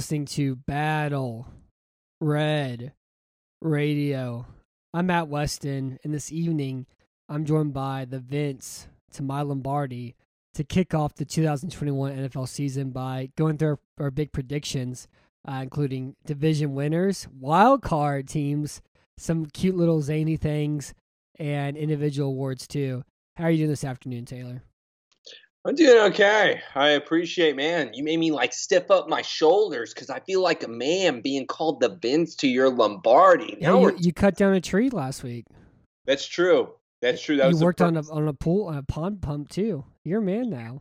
listening to Battle Red Radio. I'm Matt Weston, and this evening I'm joined by the Vince to my Lombardi to kick off the 2021 NFL season by going through our, our big predictions, uh, including division winners, wild card teams, some cute little zany things, and individual awards too. How are you doing this afternoon, Taylor? I'm doing okay. I appreciate, man. You made me like stiff up my shoulders because I feel like a man being called the Vince to your Lombardi. Yeah, you, you, cut down a tree last week. That's true. That's true. That you worked on a on a pool on a pond pump too. You're a man now.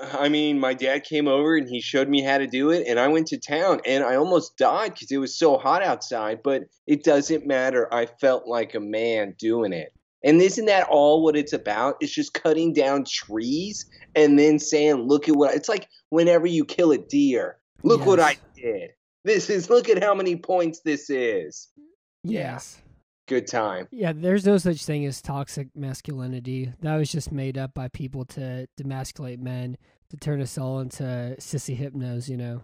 I mean, my dad came over and he showed me how to do it, and I went to town, and I almost died because it was so hot outside. But it doesn't matter. I felt like a man doing it. And isn't that all what it's about? It's just cutting down trees and then saying, look at what I, it's like whenever you kill a deer. Look yes. what I did. This is look at how many points this is. Yes. Good time. Yeah, there's no such thing as toxic masculinity. That was just made up by people to demasculate men, to turn us all into sissy hypnos, you know.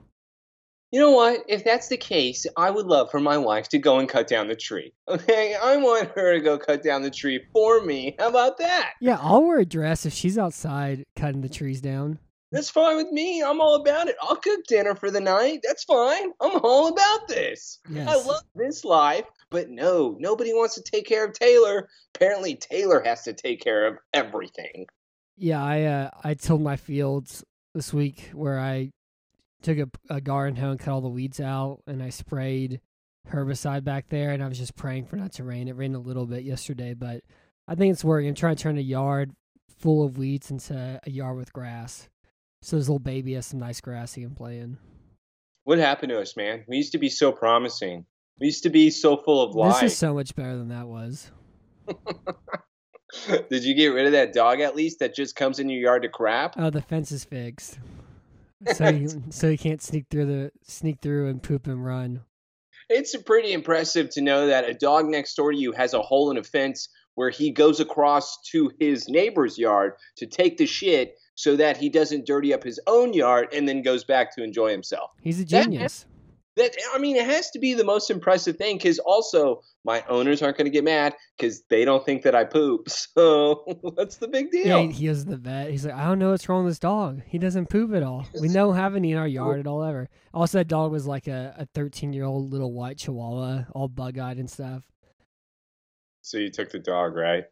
You know what? If that's the case, I would love for my wife to go and cut down the tree. Okay? I want her to go cut down the tree for me. How about that? Yeah, I'll wear a dress if she's outside cutting the trees down. That's fine with me. I'm all about it. I'll cook dinner for the night. That's fine. I'm all about this. Yes. I love this life. But no, nobody wants to take care of Taylor. Apparently, Taylor has to take care of everything. Yeah, I uh, I tilled my fields this week where I took a, a garden hoe and cut all the weeds out, and I sprayed herbicide back there, and I was just praying for not to rain. It rained a little bit yesterday, but I think it's working. I'm trying to turn a yard full of weeds into a yard with grass. So this little baby has some nice grass he can play in. What happened to us, man? We used to be so promising. We used to be so full of life. This is so much better than that was. Did you get rid of that dog at least that just comes in your yard to crap? Oh, the fence is fixed so you so you can't sneak through the sneak through and poop and run. It's pretty impressive to know that a dog next door to you has a hole in a fence where he goes across to his neighbor's yard to take the shit so that he doesn't dirty up his own yard and then goes back to enjoy himself. He's a genius. That, that I mean, it has to be the most impressive thing because also my owners aren't going to get mad because they don't think that I poop. So what's the big deal? Yeah, he is the vet. He's like, I don't know what's wrong with this dog. He doesn't poop at all. We don't have any in our yard at all ever. Also, that dog was like a, a 13 year old little white chihuahua, all bug eyed and stuff. So you took the dog, right?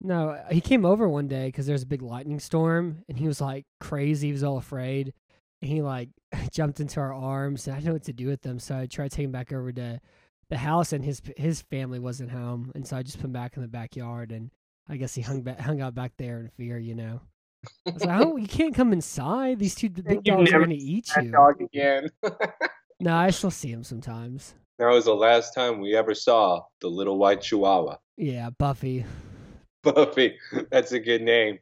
No, he came over one day because there's a big lightning storm, and he was like crazy. He was all afraid he like jumped into our arms. And I didn't know what to do with them, so I tried to take him back over to the house, and his his family wasn't home, and so I just put him back in the backyard, and I guess he hung back, hung out back there in fear, you know. I was like, oh, you can't come inside. These two big dogs are gonna eat you. Dog again. no, I still see him sometimes. That was the last time we ever saw the little white chihuahua. Yeah, Buffy. Buffy. That's a good name.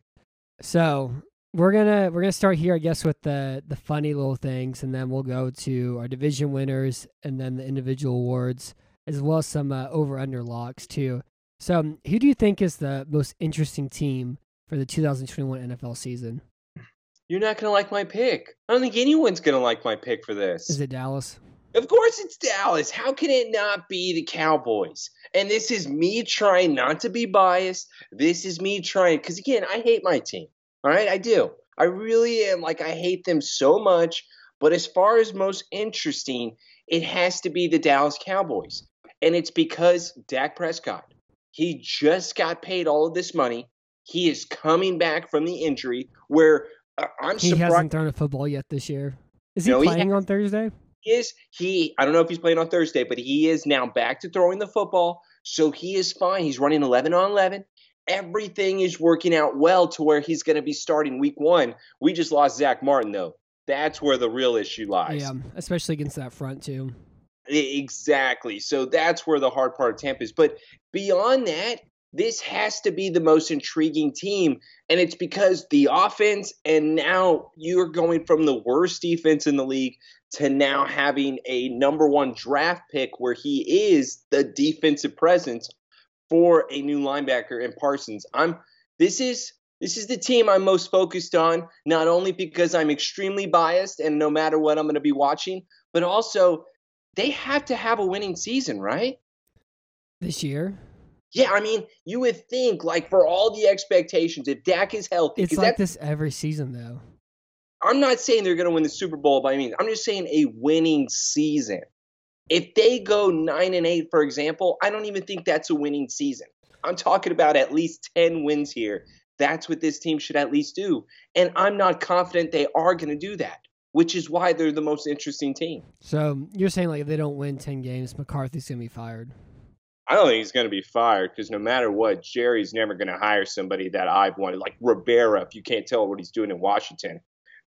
So we're gonna we're gonna start here, I guess, with the the funny little things, and then we'll go to our division winners, and then the individual awards, as well as some uh, over under locks too. So, um, who do you think is the most interesting team for the 2021 NFL season? You're not gonna like my pick. I don't think anyone's gonna like my pick for this. Is it Dallas? Of course it's Dallas. How can it not be the Cowboys? And this is me trying not to be biased. This is me trying because again, I hate my team. All right, I do. I really am like I hate them so much. But as far as most interesting, it has to be the Dallas Cowboys. And it's because Dak Prescott, he just got paid all of this money. He is coming back from the injury where uh, I'm he surprised. hasn't thrown a football yet this year. Is he no, playing he on Thursday? He is he I don't know if he's playing on Thursday, but he is now back to throwing the football. So he is fine. He's running 11 on 11 everything is working out well to where he's going to be starting week one. We just lost Zack Martin, though. That's where the real issue lies. Yeah, especially against that front, too. Exactly. So that's where the hard part of Tampa is. But beyond that, this has to be the most intriguing team. And it's because the offense, and now you're going from the worst defense in the league to now having a number one draft pick where he is the defensive presence for a new linebacker in Parsons. I'm this is This is the team I'm most focused on, not only because I'm extremely biased and no matter what I'm going to be watching, but also they have to have a winning season, right? This year? Yeah, I mean, you would think like for all the expectations, if Dak is healthy, it's like this every season though. I'm not saying they're going to win the Super Bowl by means. I'm just saying a winning season. If they go nine and eight, for example, I don't even think that's a winning season. I'm talking about at least ten wins here. That's what this team should at least do, and I'm not confident they are going to do that. Which is why they're the most interesting team. So you're saying like if they don't win ten games, McCarthy's going to be fired. I don't think he's going to be fired because no matter what, Jerry's never going to hire somebody that I've wanted, like Rivera. If you can't tell what he's doing in Washington,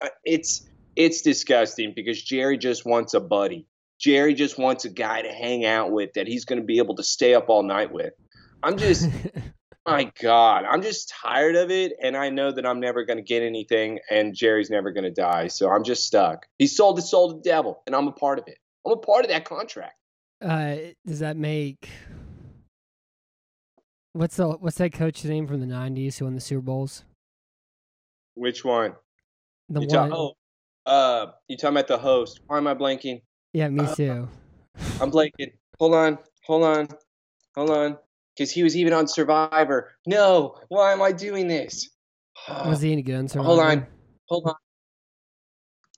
uh, it's it's disgusting because Jerry just wants a buddy. Jerry just wants a guy to hang out with that he's going to be able to stay up all night with. I'm just, my God, I'm just tired of it, and I know that I'm never going to get anything, and Jerry's never going to die, so I'm just stuck. He sold his soul to the devil, and I'm a part of it. I'm a part of that contract. Uh, does that make What's the what's that coach's name from the '90s who won the Super Bowls? Which one? The you one. Ta- oh, uh, you talking about the host? Why am I blanking? Yeah, me uh, too. I'm blanking. Hold on, hold on, hold on. Because he was even on Survivor. No, why am I doing this? Was he any good on Survivor? Hold on, hold on.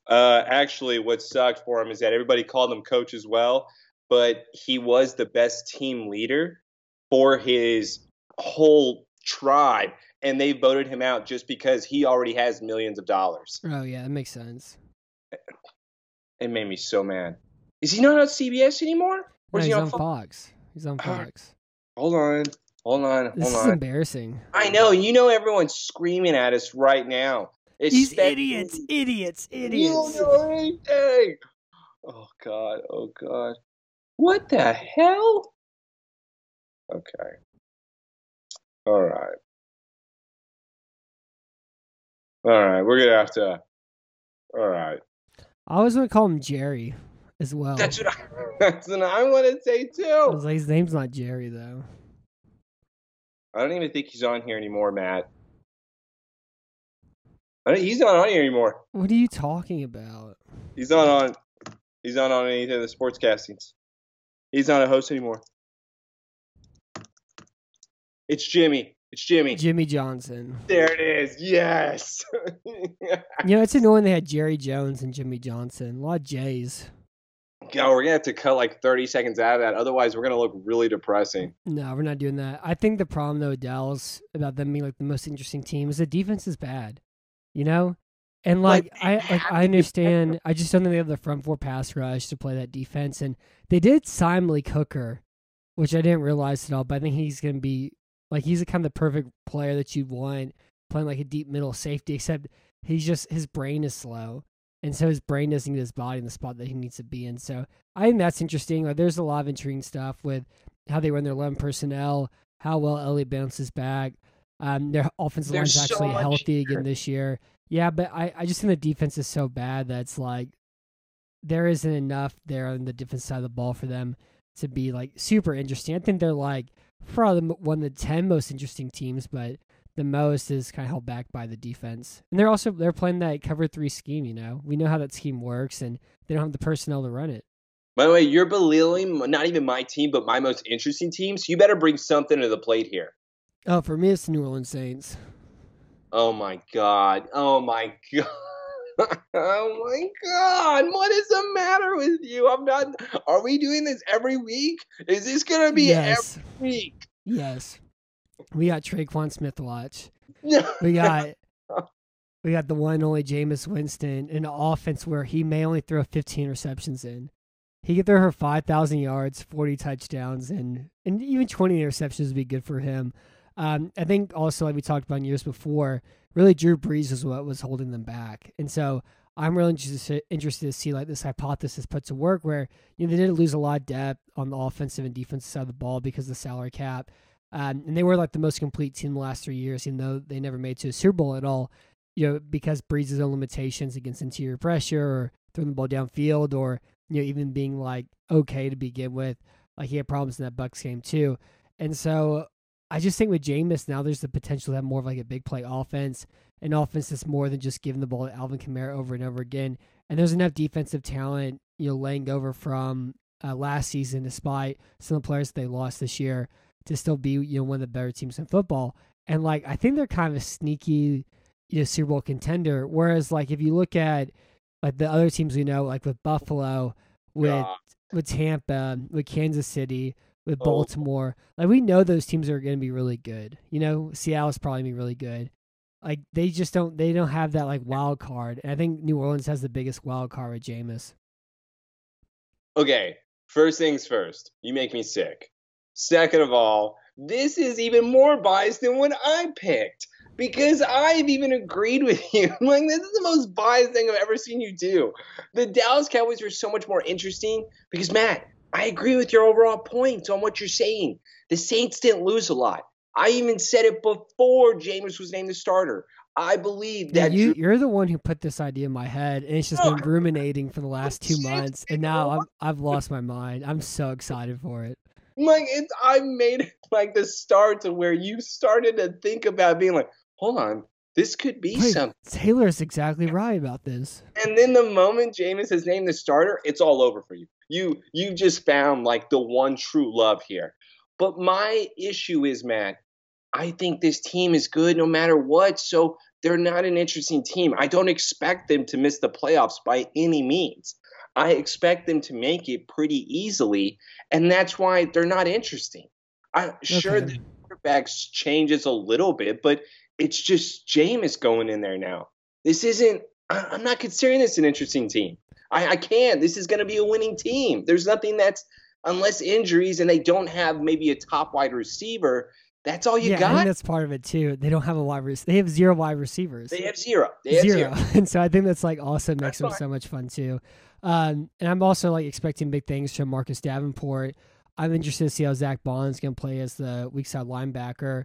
Uh, actually, what sucked for him is that everybody called him coach as well, but he was the best team leader for his whole tribe, and they voted him out just because he already has millions of dollars. Oh yeah, that makes sense. It made me so mad. Is he not on CBS anymore? Or no, he's he on, on Fox? He's on Fox. Hold on. Hold on. Hold this on. is embarrassing. I know. You know everyone's screaming at us right now. These idiots, idiots, idiots. You know anything. Oh God. Oh God. What the hell? Okay. All right. All right. We're gonna have to. All right. I always want to call him Jerry as well. That's what I, that's what I want to say too. like, his name's not Jerry though. I don't even think he's on here anymore, Matt. He's not on here anymore. What are you talking about? He's not on. He's not on any of the sports castings. He's not a host anymore. It's Jimmy. It's Jimmy. Jimmy Johnson. There it is. Yes. You know, it's annoying they had Jerry Jones and Jimmy Johnson. A lot of J's. Yo, we're gonna have to cut like 30 seconds out of that. Otherwise, we're gonna look really depressing. No, we're not doing that. I think the problem though, Dallas, about them being like the most interesting team is the defense is bad. You know? And like, Like, I like I understand I just don't think they have the front four pass rush to play that defense. And they did sign Malik Hooker, which I didn't realize at all, but I think he's gonna be like he's the kind of the perfect player that you'd want playing like a deep middle safety, except he's just his brain is slow. And so his brain doesn't get his body in the spot that he needs to be in. So I think that's interesting. Like there's a lot of intriguing stuff with how they run their 11 personnel, how well Elliott bounces back. Um, their offensive There's line's so actually healthy again this year. Yeah, but I, I just think the defense is so bad that it's like there isn't enough there on the defense side of the ball for them to be like super interesting. I think they're like probably one of the 10 most interesting teams, but the most is kind of held back by the defense. And they're also they're playing that cover 3 scheme, you know. We know how that scheme works and they don't have the personnel to run it. By the way, you're belittling not even my team, but my most interesting team. So you better bring something to the plate here. Oh, for me it's the New Orleans Saints. Oh my god. Oh my god. Oh my god. What is the matter with you? I'm not Are we doing this every week? Is this going to be yes. every week? Yes. We got Tre'Quan Smith watch. We got we got the one only Jameis Winston in an offense where he may only throw 15 receptions in. He could throw her 5,000 yards, 40 touchdowns, and and even 20 interceptions would be good for him. Um, I think also, like we talked about years before, really Drew Brees was what was holding them back, and so I'm really interested interested to see like this hypothesis put to work, where you know they didn't lose a lot of depth on the offensive and defensive side of the ball because of the salary cap, um, and they were like the most complete team the last three years, even though they never made to a Super Bowl at all. You know, because Brees' own limitations against interior pressure or throwing the ball downfield, or you know even being like okay to begin with, like he had problems in that Bucks game too, and so I just think with Jameis now, there's the potential to have more of like a big play offense, an offense that's more than just giving the ball to Alvin Kamara over and over again. And there's enough defensive talent, you know, laying over from uh, last season, despite some of the players that they lost this year, to still be you know one of the better teams in football. And like I think they're kind of a sneaky, you know, Super Bowl contender. Whereas like if you look at like the other teams we know, like with Buffalo, with God. with Tampa, with Kansas City, with Oh. Baltimore. Like we know those teams are going to be really good. You know, Seattle's probably gonna be really good. Like they just don't they don't have that like wild card. And I think New Orleans has the biggest wild card with Jameis. Okay, first things first. You make me sick. Second of all, this is even more biased than what I picked because I've even agreed with you. like this is the most biased thing I've ever seen you do. The Dallas Cowboys are so much more interesting because Matt, I agree with your overall points on what you're saying. The Saints didn't lose a lot. I even said it before Jameis was named the starter. I believe Yeah, that you Drew- you're the one who put this idea in my head, and it's just been oh. ruminating for the last two months. And now. I'm, I've lost my mind. I'm so excited for it. like it's I made it like the start to where you started to think about being like, hold on, this could be Wait, something. Taylor is exactly right about this. And then the moment Jameis has named the starter, it's all over for you. You you just found like the one true love here. But my issue is, Matt, I think this team is good no matter what. So they're not an interesting team. I don't expect them to miss the playoffs by any means. I expect them to make it pretty easily, and that's why they're not interesting. I sure Okay. the quarterbacks changes a little bit, but it's just Jameis going in there now. This isn't. I- I'm not considering this an interesting team. I, I can't. This is going to be a winning team. There's nothing that's unless injuries and they don't have maybe a top wide receiver. That's all you yeah, I got. think that's part of it too. They don't have a wide receiver. They have zero wide receivers. They have zero. They have zero. zero. and so I think that's like also makes That's them fine. so much fun too. Um, and I'm also like expecting big things from Marcus Davenport. I'm interested to see how Zack Baun's going to play as the weak side linebacker.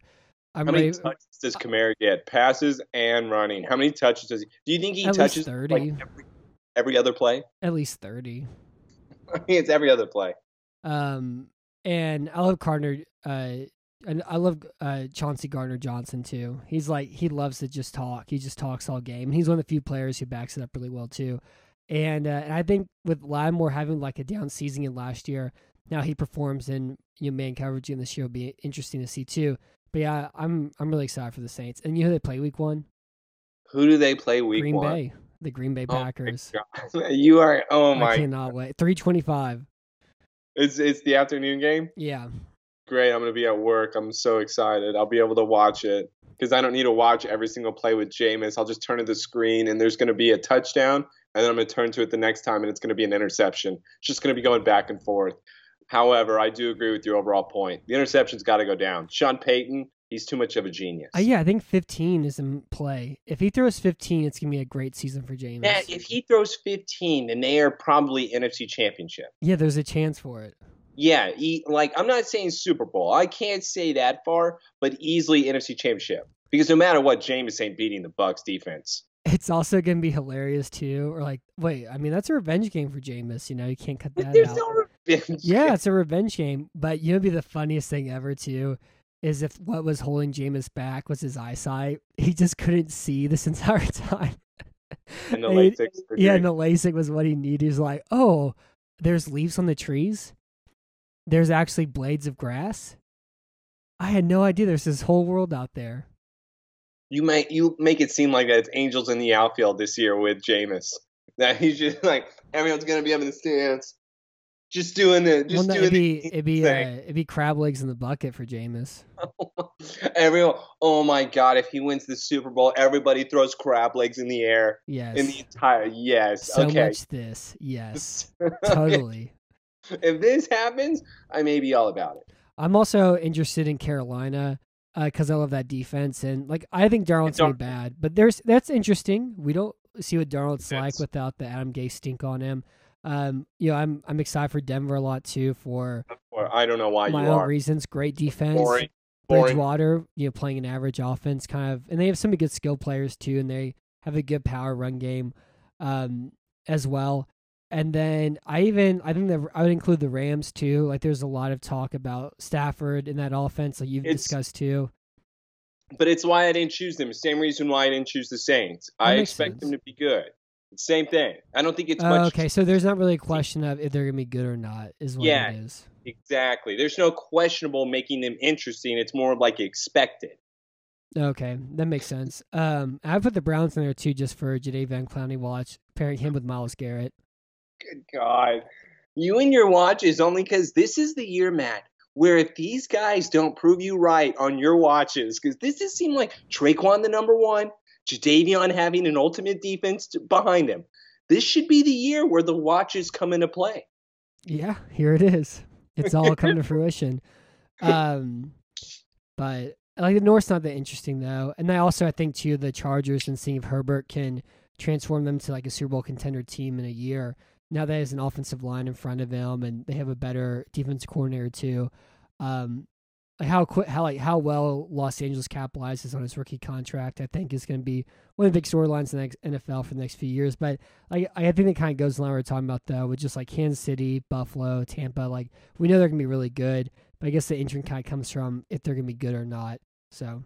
I'm How many ready, touches does Kamara get? Passes and running. How many touches does he? Do you think he At touches 30. like every, every other play? at least 30. I mean, it's every other play. Um, and I love Gardner. Uh, and I love uh, Chauncey Gardner Johnson too. He's like he loves to just talk. He just talks all game. And he's one of the few players who backs it up really well too. And uh, and I think with Lattimore having like a down season in last year, now he performs in you know, man coverage in this year will be interesting to see too. But yeah, I'm I'm really excited for the Saints. And you know who they play week one? Who do they play week Green one? Bay, the Green Bay Oh Packers. God. You are. Oh I my! cannot wait. Three twenty five. It's it's the afternoon game. Yeah. Great. I'm gonna be at work. I'm so excited. I'll be able to watch it because I don't need to watch every single play with Jameis. I'll just turn to the screen and there's gonna be a touchdown, and then I'm gonna turn to it the next time and it's gonna be an interception. It's just gonna be going back and forth. However, I do agree with your overall point. The interception's got to go down. Sean Payton, he's too much of a genius. Uh, yeah, I think 15 is in play. If he throws 15, it's going to be a great season for Jameis. Matt, if he throws 15, then they are probably NFC Championship. yeah, there's a chance for it. Yeah, he, like I'm not saying Super Bowl. I can't say that far, but easily NFC Championship. Because no matter what, Jameis ain't beating the Bucks defense. It's also going to be hilarious, too. Or, like, wait, I mean, that's a revenge game for Jameis. You know, you can't cut that There's out. no revenge. yeah, it's a revenge game. But you know, be the funniest thing ever, too, is if what was holding Jameis back was his eyesight. He just couldn't see this entire time. And the And late he- Yeah, and the LASIK was what he needed. He's like, oh, there's leaves on the trees. There's actually blades of grass. I had no idea there's this whole world out there. you make you make it seem like that it's Angels in the outfield this year with Jameis. That he's just like everyone's gonna be up in the stands, just doing the well, just no, doing it'd be the it'd be uh, it'd be crab legs in the bucket for Jameis. Everyone, oh my god! If he wins the Super Bowl, everybody throws crab legs in the air Yes, in the entire. Yes, so okay. much this. Yes, totally. if this happens, I may be all about it. I'm also interested in Carolina because I love that defense and like I think Darnold's gonna bad, but there's that's interesting. We don't see what Darnold's like without the Adam Gase stink on him. Um, you know, I'm I'm excited for Denver a lot too for I don't know why my you own are reasons. Great defense. boring. Boring. Bridgewater, you know, playing an average offense, kind of, and they have some good skill players too, and they have a good power run game um, as well. And then I even I think that I would include the Rams too. Like there's a lot of talk about Stafford in that offense, like you've It's- discussed too. But it's why I didn't choose them. Same reason why I didn't choose the Saints. I makes expect them to be good. Same thing. I don't think it's Oh, much. okay, so there's not really a question of if they're gonna be good or not, is what Yeah. it is. Exactly. There's no questionable making them interesting. It's more like expected. Okay, that makes sense. Um, I put the Browns in there too, just for Jadeveon Clowney watch, pairing him with Myles Garrett. Good God. You and your watches only because this is the year, Matt, where if these guys don't prove you right on your watches, because this has seemed like Tre'Quan the number one, Jadeveon having an ultimate defense behind him. This should be the year where the watches come into play. Yeah, here it is. It's all come to fruition. Um, but like the North's not that interesting though, and I also I think too the Chargers and seeing if Herbert can transform them to like a Super Bowl contender team in a year. Now that has an offensive line in front of him, and they have a better defense coordinator too. Um, how quick, how like how well Los Angeles capitalizes on his rookie contract, I think is going to be one of the big storylines in the NFL for the next few years. But I I think it kind of goes along what we're talking about though, with just like Kansas City, Buffalo, Tampa. Like we know they're going to be really good, but I guess the injury kind of comes from if they're going to be good or not. So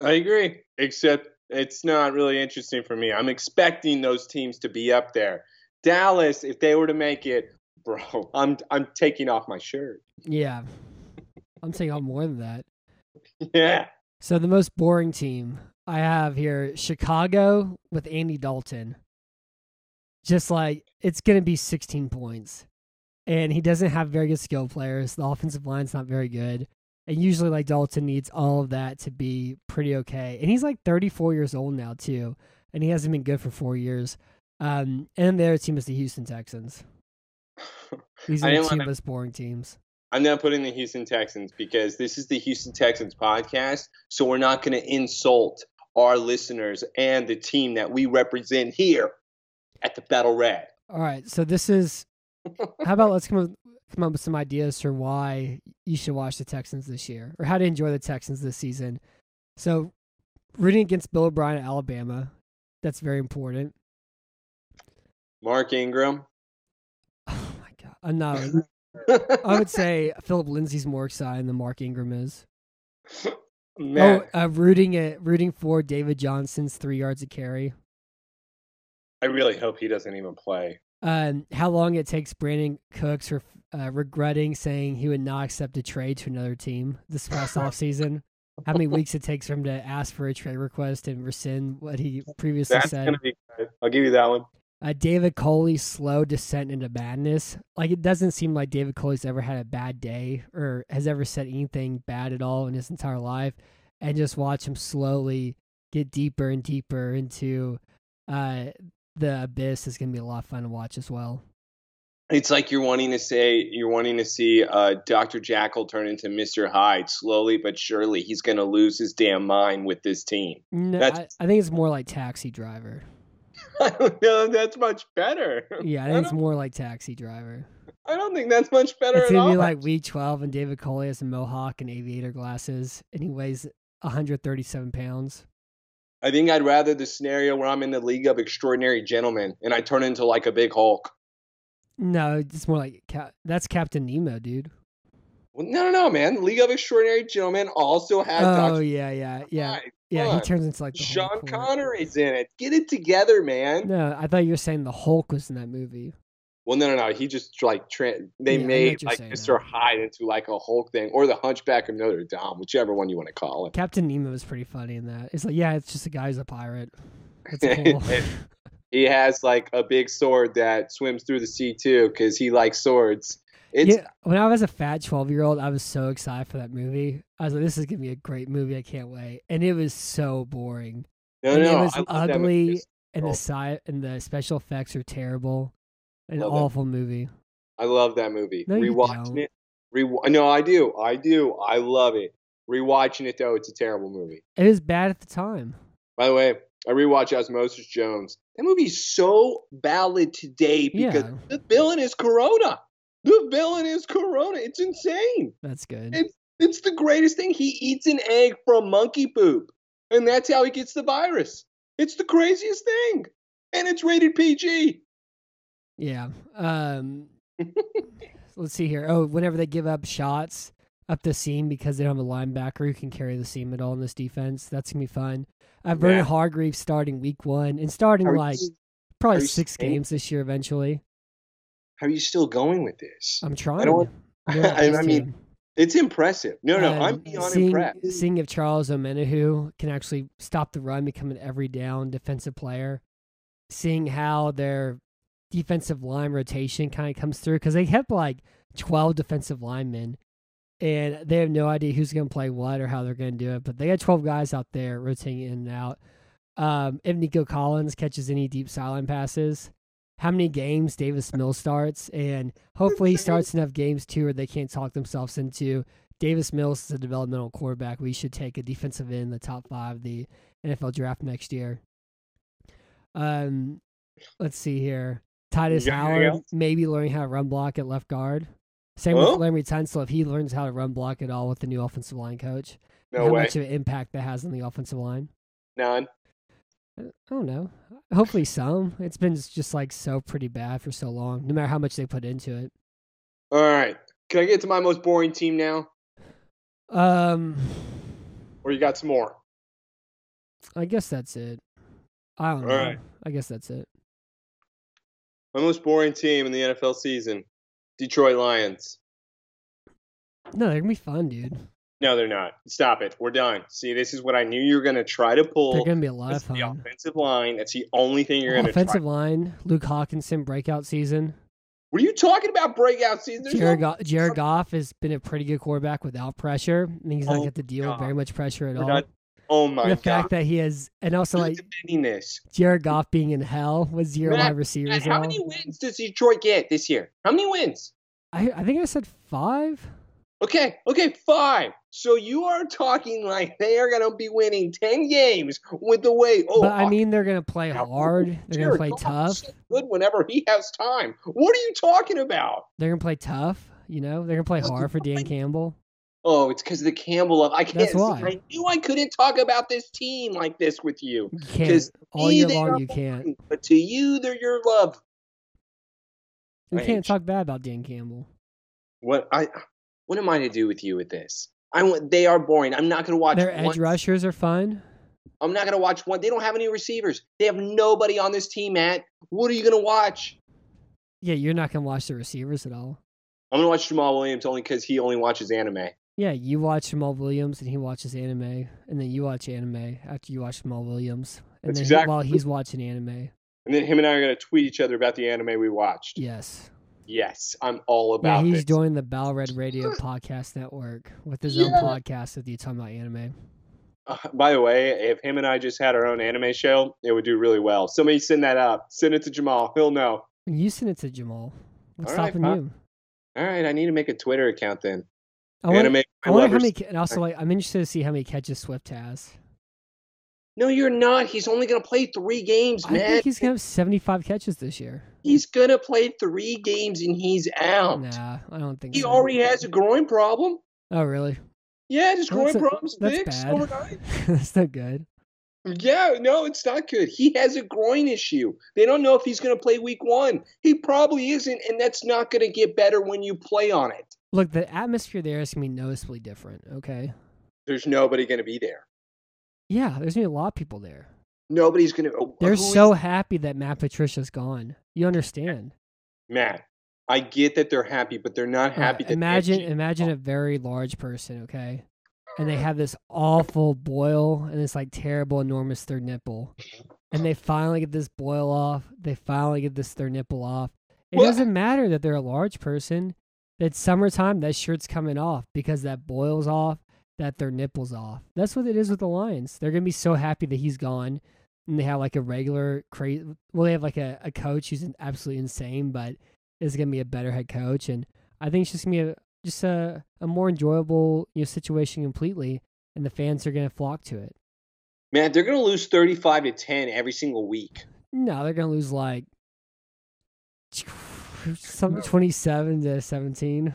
I agree, except it's not really interesting for me. I'm expecting those teams to be up there. Dallas, if they were to make it, bro, I'm I'm taking off my shirt. yeah, I'm saying on more than that. Yeah. So the most boring team I have here, Chicago with Andy Dalton. Just like it's going to be 16 points. And he doesn't have very good skill players. The offensive line's not very good. And usually like Dalton needs all of that to be pretty okay. And he's like 34 years old now too. And he hasn't been good for 4 years. Um and their team is the Houston Texans. These are the two most boring teams. I'm not putting the Houston Texans because this is the Houston Texans podcast, so we're not going to insult our listeners and the team that we represent here at the Battle Red. All right, so this is. How about let's come up, come up with some ideas for why you should watch the Texans this year, or how to enjoy the Texans this season. So, rooting against Bill O'Brien at Alabama, that's very important. Mark Ingram. Oh my god, uh, I'm not. I would say Phillip Lindsay's more exciting than Mark Ingram is. Man, Oh, uh, rooting at rooting for David Johnson's three yards of carry. I really hope he doesn't even play. Um, how long it takes Brandin Cooks for uh, regretting saying he would not accept a trade to another team this past offseason. How many weeks it takes for him to ask for a trade request and rescind what he previously That's said. be good. I'll give you that one. Uh, David Culley's slow descent into madness. Like it doesn't seem like David Culley's ever had a bad day or has ever said anything bad at all in his entire life, and just watch him slowly get deeper and deeper into uh, the abyss is going to be a lot of fun to watch as well. It's like you're wanting to say you're wanting to see uh, Dr. Jekyll turn into Mr. Hyde slowly but surely. He's going to lose his damn mind with this team. No, I, That's- I think it's more like Taxi Driver. I don't know. That's much better. Yeah, I I think it's more like Taxi Driver. I don't think that's much better It's at gonna be like week twelve, and David Culley has a mohawk and aviator glasses, and he weighs 137 pounds. I think I'd rather the scenario where I'm in the League of Extraordinary Gentlemen and I turn into like a big Hulk. No, it's more like Cap- that's Captain Nemo, dude. Well, no, no, no, man. League of Extraordinary Gentlemen also has Oh Dr. yeah, yeah, yeah. Yeah. He turns into like the Sean Hulk. Connery's in it. Get it together, man. No, I thought you were saying the Hulk was in that movie. Well, no, no, no. He just like tra- they Yeah, made like now. Hyde into like a Hulk thing, or the Hunchback of Notre Dame, whichever one you want to call it. Captain Nemo is pretty funny in that. It's like, yeah, it's just a guy who's a pirate. It's cool. he has like a big sword that swims through the sea too, because he likes swords. It's yeah, when I was a fat 12 year old, I was so excited for that movie. I was like, this is going to be a great movie. I can't wait. And it was so boring. no, and no, it was I love that movie. ugly, and the side and the special effects are terrible. An awful movie. I love that movie. No, Rewatching it, re- no, I do, I do, I love it. Rewatching it though, it's a terrible movie. It was bad at the time. By the way, I rewatched Osmosis Jones. That movie's so valid today because Yeah. the villain is Corona. The villain is Corona. It's insane. That's good. It's it's the greatest thing. He eats an egg from monkey poop, and that's how he gets the virus. It's the craziest thing, and it's rated PG. Yeah. Um, let's see here. Oh, whenever they give up shots up the seam because they don't have a linebacker who can carry the seam at all in this defense, that's gonna be fun. Uh, Vernon Yeah. Hargreaves starting week one and starting are like you- probably six saying- games this year eventually. How are you still going with this? I'm trying. I'm doing my I, I mean, it's impressive. No, no, I'm Um, beyond seeing, impressed. Seeing if Charles Omenihu can actually stop the run, become an every down defensive player. Seeing how their defensive line rotation kind of comes through because they have like 12 defensive linemen and they have no idea who's going to play what or how they're going to do it. But they got 12 guys out there rotating in and out. Um, if Nico Collins catches any deep sideline passes, how many games Davis Mills starts, and hopefully he starts enough games too where they can't talk themselves into Davis Mills is a developmental quarterback. We should take a defensive end in the top five of the NFL draft next year. Um, let's see here. Tytus anything Howard else? maybe learning how to run block at left guard. Same with Larry Tunsil if he learns how to run block at all with the new offensive line coach. no how way. much of an impact that has on the offensive line. None. I don't know. Hopefully some. It's been just like so pretty bad for so long, no matter how much they put into it. All right. Can I get to my most boring team now? Um, Or you got some more? I guess that's it. I don't All know. right. I guess that's it. My most boring team in the NFL season Detroit Lions. No, they're gonna be fun, dude. No, they're not. Stop it. We're done. See, this is what I knew you were going to try to pull. They're gonna be a lot of the offensive line. That's the only thing you're going to try. Offensive line, Luke Hockenson breakout season. What are you talking about breakout season? There's Jared, no- Go- Jared Goff has been a pretty good quarterback without pressure. I think he's not Oh got to deal with very much pressure at We're all. not- oh my the god. fact that he has, and also Who's like this. Jared Goff being in hell with zero Matt, wide receivers. Matt, how many wins does Detroit get this year? How many wins? I, I think I said five. Okay, okay, five. So you are talking like they are going to be winning 10 games with the way. Oh, but I mean, they're gonna play hard. They're gonna Jared play tough. so good whenever he has time. What are you talking about? They're gonna play tough. You know, they're gonna play hard for Dan Campbell. Oh, it's because of the Campbell of I can't. That's why. I knew I couldn't talk about this team like this with you. You can't 'Cause all year long. You can't. But to you, they're your love. You can't talk bad about Dan Campbell. What I? What am I to do with you with this? I want. They are boring. I'm not going to watch. Their one edge rushers are fun. I'm not gonna watch one. They don't have any receivers. They have nobody on this team, Matt. What are you gonna watch? Yeah, you're not gonna watch the receivers at all. I'm gonna watch Jamaal Williams only because he only watches anime. Yeah, you watch Jamaal Williams and he watches anime, and then you watch anime after you watch Jamaal Williams, and That's then he- exactly- while he's watching anime. And then him and I are gonna tweet each other about the anime we watched. Yes. Yes, I'm all about. Yeah, about he's this. joined the Battle Red Radio Podcast Network with his own podcast with you talking about anime. Uh, by the way, if him and I just had our own anime show, it would do really well. Somebody send that up. Send it to Jamaal. He'll know. You send it to Jamaal. What's All right, stopping fine. you? All right, I need to make a Twitter account then. I wonder, anime. I wonder how lovers. many. And also, like, I'm interested to see how many catches Swift has. No, you're not. He's only gonna play three games, I think he's gonna have 75 catches this year. He's gonna play three games and he's out. Nah, I don't think He so. already has a groin problem. Oh, really? Yeah, his Well, groin a- problem's That's fixed bad. overnight. that's not good. Yeah, no, it's not good. He has a groin issue. They don't know if he's going to play week one. He probably isn't, and that's not going to get better when you play on it. Look, the atmosphere there is gonna be noticeably different. Okay. There's nobody going to be there. Yeah, there's gonna be a lot of people there. Nobody's going to. Oh, they're so happy that Matt Patricia's gone. You understand? Matt. I get that they're happy, but they're not right, happy. that imagine, imagine oh. a very large person, okay, and they have this awful boil and this like terrible, enormous third nipple, and they finally get this boil off. They finally get this third nipple off. It What? doesn't matter that they're a large person. It's summertime. That shirt's coming off because that boils off. That their nipples off. That's what it is with the Lions. They're gonna be so happy that he's gone, and they have like a regular crazy. Well, they have like a, a coach who's absolutely insane, but is gonna be a better head coach, and I think it's just gonna be a just a, a more enjoyable you know situation completely, and the fans are gonna flock to it. Man, they're going to lose 35 to 10 every single week. No, they're gonna lose like some twenty seven to seventeen.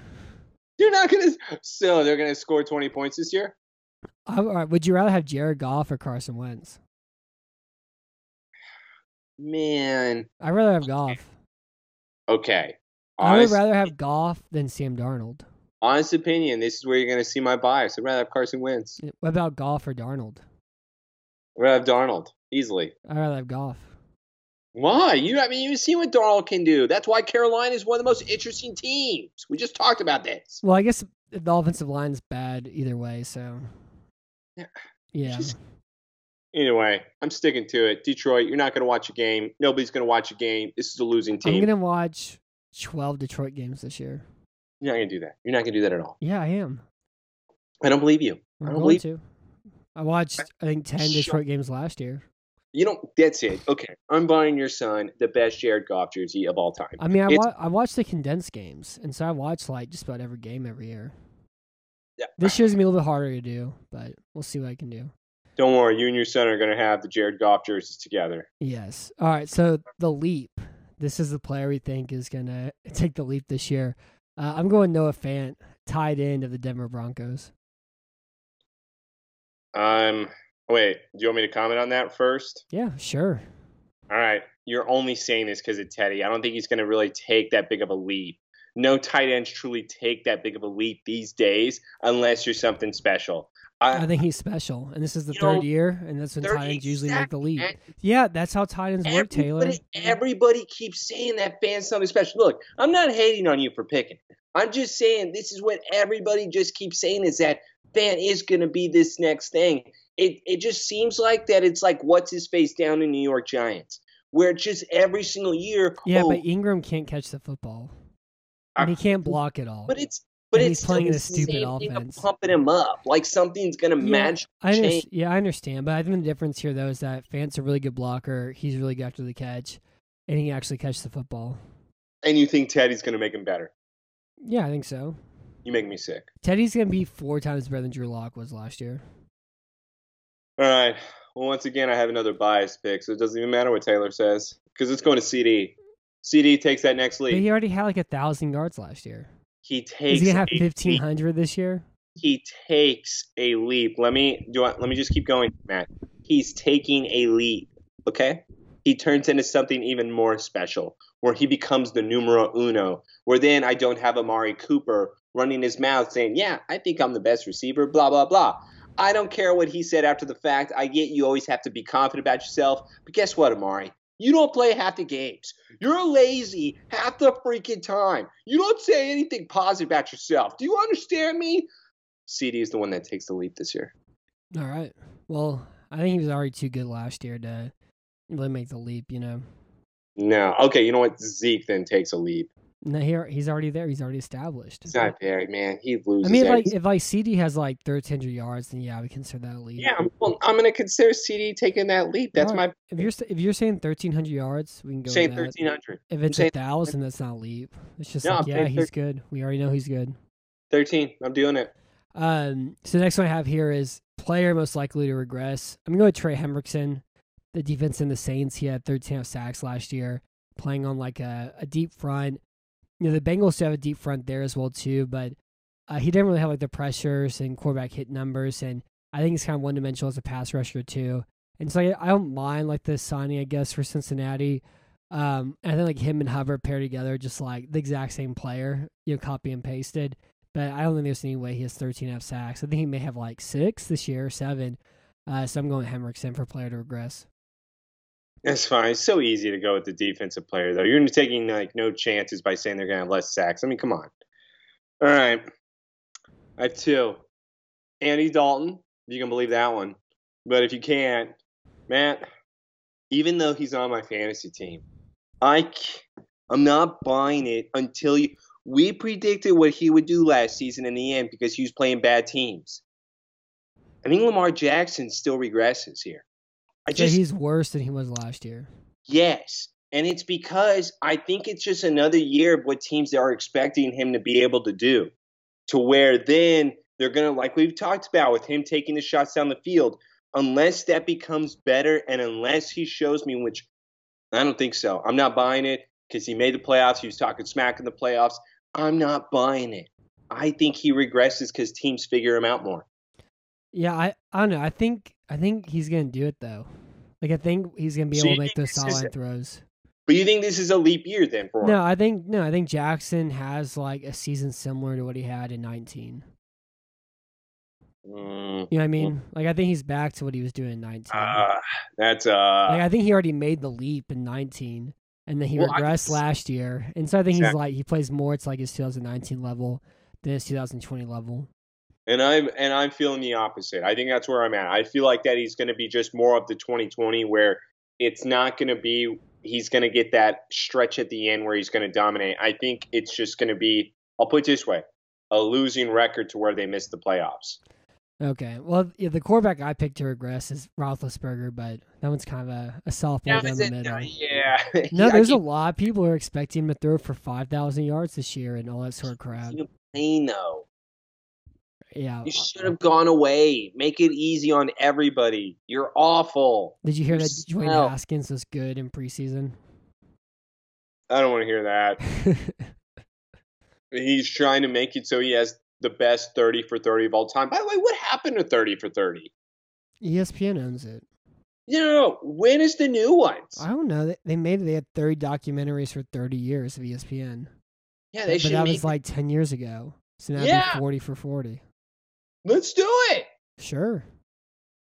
They're not going to. So they're going to score 20 points this year? All right, uh, would you rather have Jared Goff or Carson Wentz? Man. I'd rather have Goff. Okay. I would rather have Goff than Sam Darnold. honest opinion. This is where you're going to see my bias. I'd rather have Carson Wentz. What about Goff or Darnold? I'd rather have Darnold easily. I'd rather have Goff. Why? You I mean you've seen what Darnold can do. That's why Carolina is one of the most interesting teams. We just talked about this. Well, I guess the offensive line's bad either way, so Yeah. yeah. Just- Anyway, I'm sticking to it. Detroit, you're not going to watch a game. Nobody's going to watch a game. This is a losing team. I'm gonna watch twelve Detroit games this year. You're not going to do that. You're not going to do that at all. Yeah, I am. I don't believe you. I'm I don't going believe to. I watched I think ten Shut- Detroit games last year. You don't. That's it. Okay, I'm buying your son the best Jared Goff jersey of all time. I mean, I wa- I watched the condensed games, and so I watch like just about every game every year. Yeah. This year's gonna be a little bit harder to do, but we'll see what I can do. Don't worry, you and your son are going to have the Jared Goff jerseys together. Yes. All right. So the leap. This is the player we think is gonna take the leap this year. Uh, I'm going Noah Fant, tight end of the Denver Broncos. Um, wait, do you want me to comment on that first? Yeah, sure. All right, you're only saying this because of Teddy. I don't think he's going to really take that big of a leap. No tight ends truly take that big of a leap these days unless you're something special. I think he's special, and this is the third know, year, and that's when tight ends usually make the leap. Yeah, that's how tight ends work, Taylor. Everybody, keeps saying that Fant's something special. Look, I'm not hating on you for picking. I'm just saying this is what everybody just keeps saying is that Fant is going to be this next thing. It it just seems like that it's like what's his face down in New York Giants, where it's just every single year. Yeah, oh, but Ingram can't catch the football, and he Uh, can't block at all. But it's but And it's he's playing still the a stupid same thing of offense. pumping him up like something's going to Yeah, match. I under- change. yeah, I understand, but I think the difference here though is that Fant's a really good blocker. He's really good after the catch, and he actually catch the football. And you think Teddy's going to make him better? Yeah, I think so. You make me sick. Teddy's gonna be four times better than Drew Lock was last year. All right. Well, once again, I have another bias pick, so it doesn't even matter what Taylor says because it's going to CD. CD takes that next But he already had like a thousand yards last year. He takes he gonna have fifteen hundred this year? He takes a leap. Let me do. I, let me just keep going, Matt. He's taking a leap. Okay. He turns into something even more special, where he becomes the numero uno. Where then I don't have Amari Cooper running his mouth saying, "Yeah, I think I'm the best receiver." Blah blah blah. I don't care what he said after the fact. I get you always have to be confident about yourself, but guess what, Amari? You don't play half the games. You're lazy half the freaking time. You don't say anything positive about yourself. Do you understand me? CD is the one that takes the leap this year. All right. Well, I think he was already too good last year to really make the leap. You know, No. Okay, you know what? Zeke then takes a leap. No, here he's already there. He's already established. He's not there, man. He loses. I mean, like if like CD has like thirteen hundred yards, then yeah, we consider that a leap. yeah, I'm, well, I'm going to consider CD taking that leap. That's Alright. my If you're if you're saying thirteen hundred yards, we can go. with that. 1300. If it's a thousand, that's not a leap. It's just No, like I'm yeah, he's good. We already know he's good. 13. I'm doing it. Um, so the next one I have here is player most likely to regress. I'm going to go with Trey Hendrickson, the defense in the Saints. He had 13 sacks last year, playing on like a, a deep front. You know, the Bengals do have a deep front there as well too, but uh, he didn't really have like the pressures and quarterback hit numbers, and I think he's kind of one dimensional as a pass rusher too. And so I, I don't mind like the signing, I guess, for Cincinnati. Um, I think like him and Hubbard paired together, just like the exact same player, you know, copy and pasted. But I don't think there's any way he has 13 half sacks. I think he may have like six this year, seven. Uh, so I'm going Hendrickson for player to regress. That's fine. It's so easy to go with the defensive player, though. You're taking like no chances by saying they're going to have less sacks. I mean, come on. All right. I have two. Andy Dalton, if you can believe that one. But if you can't, Matt, even though he's on my fantasy team, I I'm not buying it until you. We predicted what he would do last season in the end because he was playing bad teams. I think Lamar Jackson still regresses here. I So he's worse than he was last year. Yes. And it's because I think it's just another year of what teams are expecting him to be able to do. To where then they're going to, like we've talked about with him taking the shots down the field, unless that becomes better and unless he shows me, which I don't think so. I'm not buying it because he made the playoffs. He was talking smack in the playoffs. I'm not buying it. I think he regresses because teams figure him out more. Yeah, I, I don't know. I think I think he's gonna do it though. Like I think he's gonna be So able to make those solid is- throws. But you think this is a leap year then for him? No, I think no, I think Jackson has like a season similar to what he had in 19. Mm, You know what I mean? Like I think he's back to what he was doing in 19. uh, that's uh. like I think he already made the leap in 19 and then he Well, regressed last year. And so I think he's like he plays more it's like his 2019 level than his 2020 level. And I'm and I'm feeling the opposite. I think that's where I'm at. I feel like that he's going to be just more of the 2020 where it's not going to be he's going to get that stretch at the end where he's going to dominate. I think it's just going to be I'll put it this way, a losing record to where they miss the playoffs. Okay. Well, yeah, the quarterback I picked to regress is Roethlisberger, but that one's kind of a, a softball Yeah, down the it- middle. yeah. No, Yeah, there's a lot of people who are expecting him to throw for 5,000 yards this year and all that sort of crap. saying though. Yeah. You uh, should have gone away. Make it easy on everybody. You're awful. Did you hear You that Dwayne smell. Haskins was good in preseason? I don't want to hear that. He's trying to make it so he has the best 30 for 30 of all time. By the way, what happened to 30 for 30? ESPN owns it. You know, when is the new ones? I don't know. They, they made they had 30 documentaries for 30 years of ESPN. yeah, they but should that make was like 10 years ago. So now it'd Yeah. be 40 for 40. Let's do it. Sure.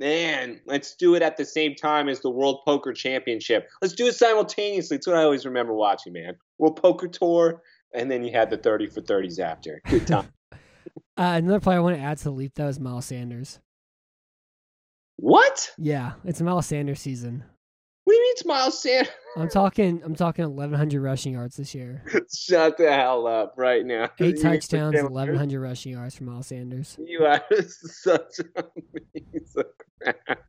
Man, let's do it at the same time as the World Poker Championship. Let's do it simultaneously. It's what I always remember watching, man. World Poker Tour, and then you had the 30 for 30s after. Good time. Uh, another player I want to add to the leap, though, is Miles Sanders. what? Yeah, it's Miles Sanders season. What do you mean it's Miles Sanders? I'm talking. I'm talking 1,100 rushing yards this year. Shut the hell up right now. Eight touchdowns, 1,100 rushing yards from Miles Sanders. You are such a piece of crap.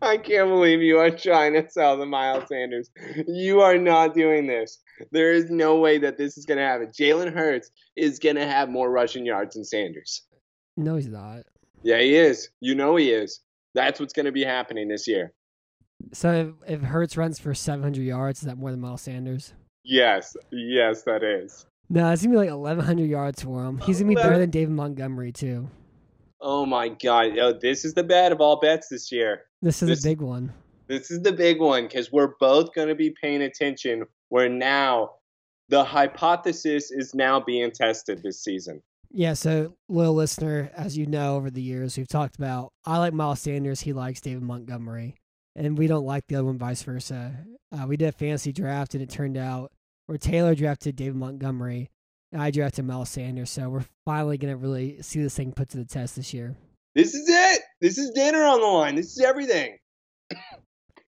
I can't believe you are trying to sell the Miles Sanders. You are not doing this. There is no way that this is going to happen. Jalen Hurts is going to have more rushing yards than Sanders. No, he's not. Yeah, he is. You know he is. That's what's going to be happening this year. So if, if Hurts runs for 700 yards, is that more than Miles Sanders? Yes, yes, that is. No, it's gonna be like 1,100 yards for him. He's gonna be better than David Montgomery too. Oh my God. Yo, this is the bet of all bets this year. This is This- a big one. This is the big one because we're both going to be paying attention. Where now the hypothesis is now being tested this season. Yeah, so loyal listener, as you know over the years, we've talked about I like Miles Sanders, he likes David Montgomery, and we don't like the other one, vice versa. Uh, we did a fantasy draft, and it turned out where Taylor drafted David Montgomery, and I drafted Miles Sanders. So we're finally gonna really see this thing put to the test this year. This is it. This is dinner on the line. This is everything.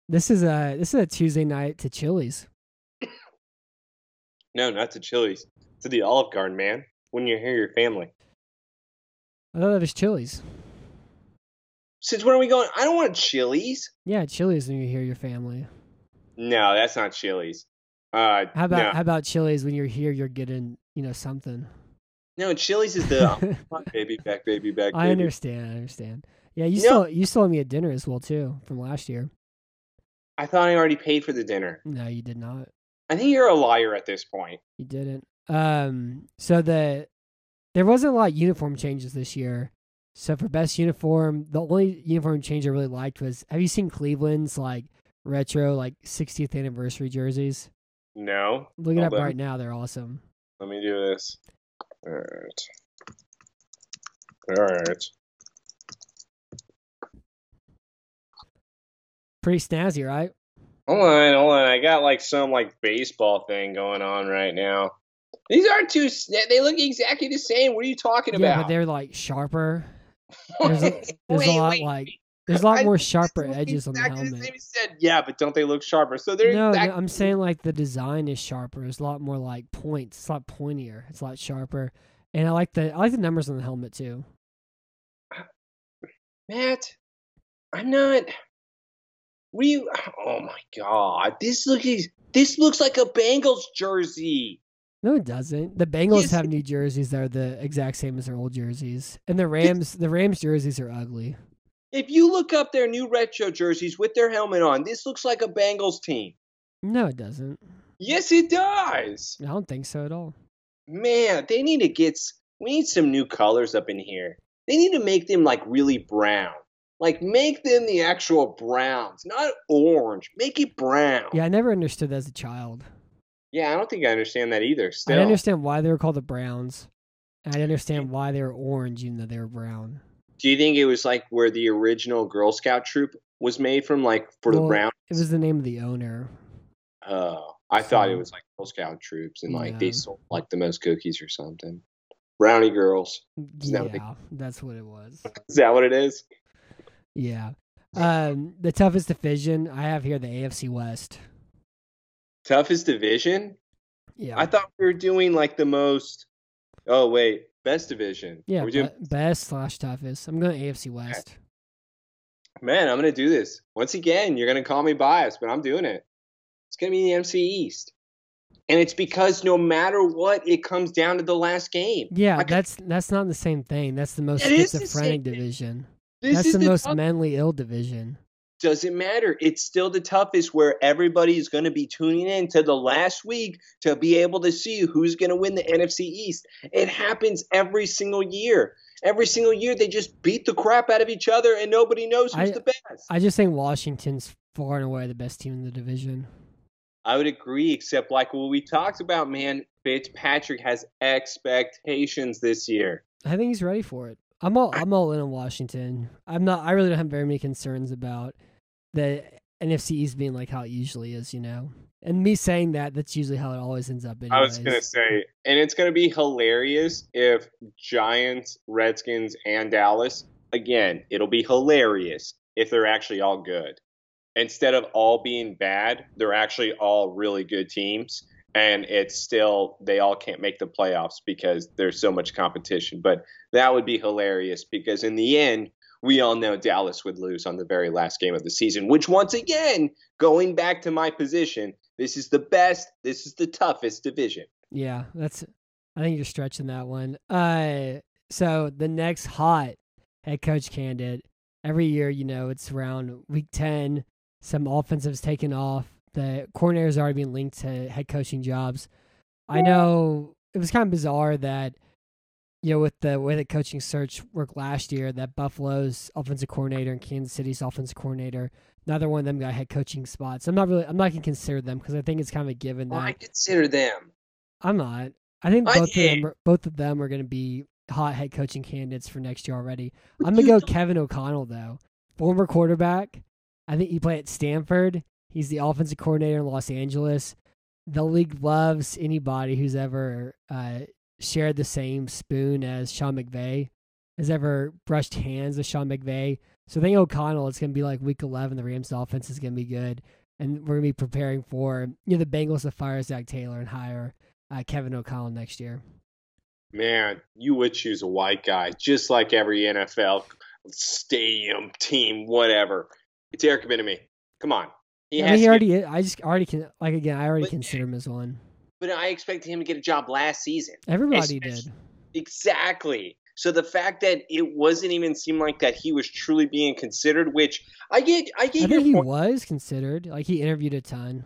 This is a this is a Tuesday night to Chili's. No, not to Chili's. To the Olive Garden, man. When you're here, your family. I thought that was Chili's. Since when are we going? I don't want Chili's. Yeah, Chili's when you hear your family. No, that's not Chili's. Uh, How about no. how about Chili's when you're here? You're getting you know something. no, Chili's is the on, baby back, baby back. I understand. I understand. Yeah, you You still you still owe me a dinner as well too from last year. I thought I already paid for the dinner. No, you did not. I think you're a liar at this point. You didn't. Um. So the there wasn't a lot of uniform changes this year. So for best uniform, the only uniform change I really liked was Have you seen Cleveland's like retro like 60th anniversary jerseys? No. Look it up right now. They're awesome. Let me do this. All right. All right. Pretty snazzy, right? Hold on, hold on. I got like some like baseball thing going on right now. These aren't sna- They look exactly the same. What are you talking Yeah, about? but they're like sharper. There's a, there's Wait, a lot wait, like there's a lot I more sharper edges on the helmet. same. He said, yeah, but don't they look sharper? So they're No, no, I'm saying like the design is sharper. It's a lot more like points. It's a lot pointier. It's a lot sharper. And I like the I like the numbers on the helmet too. Matt. I'm not. What do you? Oh my god! This looks. This looks like a Bengals jersey. No, it doesn't. The Bengals have new jerseys that are the exact same as their old jerseys, and the Rams the Rams jerseys are ugly. If you look up their new retro jerseys with their helmet on, this looks like a Bengals team. No, it doesn't. Yes, it does. I don't think so at all. Man, they need to get. We need some new colors up in here. They need to make them like really brown. Like make them the actual Browns, not orange. Make it brown. Yeah, I never understood that as a child. Yeah, I don't think I understand that either. Still, I understand why they were called the Browns. I understand why they were orange even though they were brown. Do you think it was like where the original Girl Scout troop was made from, like for Well, the Browns? It was the name of the owner. Oh, I thought it was like Girl Scout troops, and like they sold like the most cookies or something. Brownie girls. That they- Yeah, that's what it was. Is that what it is? Yeah. Um, the toughest division I have here, the AFC West. Toughest division? Yeah. I thought we were doing like the most. Oh wait, best division. yeah, we're doing. best slash toughest. I'm going to AFC West. Man, I'm gonna do this once again. You're gonna call me biased, but I'm doing it. It's gonna be the NFC East, and it's because no matter what, it comes down to the last game. Yeah, could- that's that's not the same thing. That's the most It is the schizophrenic division. This That's is the, the most tough- mentally ill division. Doesn't matter. It's still the toughest where everybody is going to be tuning in to the last week to be able to see who's going to win the NFC East. It happens every single year. Every single year, they just beat the crap out of each other, and nobody knows who's I- the best. I just think Washington's far and away the best team in the division. I would agree, except like what we talked about, man. Fitzpatrick has expectations this year. I think he's ready for it. I'm all I'm all in on Washington. I'm not. I really don't have very many concerns about the NFC East being like how it usually is. You know, and me saying that that's usually how it always ends up. Anyways. I was gonna say, and it's gonna be hilarious if Giants, Redskins, and Dallas again. It'll be hilarious if they're actually all good. Instead of all being bad, they're actually all really good teams, and it's still they all can't make the playoffs because there's so much competition. But that would be hilarious because in the end, we all know Dallas would lose on the very last game of the season. Which once again, going back to my position, this is the best, this is the toughest division. Yeah, that's. I think you're stretching that one. Uh, so the next hot head coach candidate every year, you know, it's around week ten. Some offensives taken off. The coordinators already been linked to head coaching jobs. I know it was kind of bizarre that you know with the way the coaching search worked last year, that Buffalo's offensive coordinator and Kansas City's offensive coordinator, neither one of them got head coaching spots. I'm not really. I'm not gonna consider them because I think it's kind of a given that. Well, I consider them. I'm not. I think I both of them are, both of them are going to be hot head coaching candidates for next year already. But I'm gonna go don't- Kevin O'Connell though, former quarterback. I think he played at Stanford. He's the offensive coordinator in Los Angeles. The league loves anybody who's ever uh, shared the same spoon as Sean McVay, has ever brushed hands with Sean McVay. So I think O'Connell, it's going to be like week 11. The Rams offense is going to be good. And we're going to be preparing for you know the Bengals to fire Zac Taylor and hire uh, Kevin O'Connell next year. Man, you would choose a white guy, just like every NFL stadium team, whatever. It's Eric Bieniemy. Come on, he I has mean, he already. Is, I just already can like again. I already But- consider him as one. But I expected him to get a job last season. Everybody It's- did. Exactly. So the fact that it wasn't even seem like that he was truly being considered, which I get, I get I think he point. was considered. Like he interviewed a ton.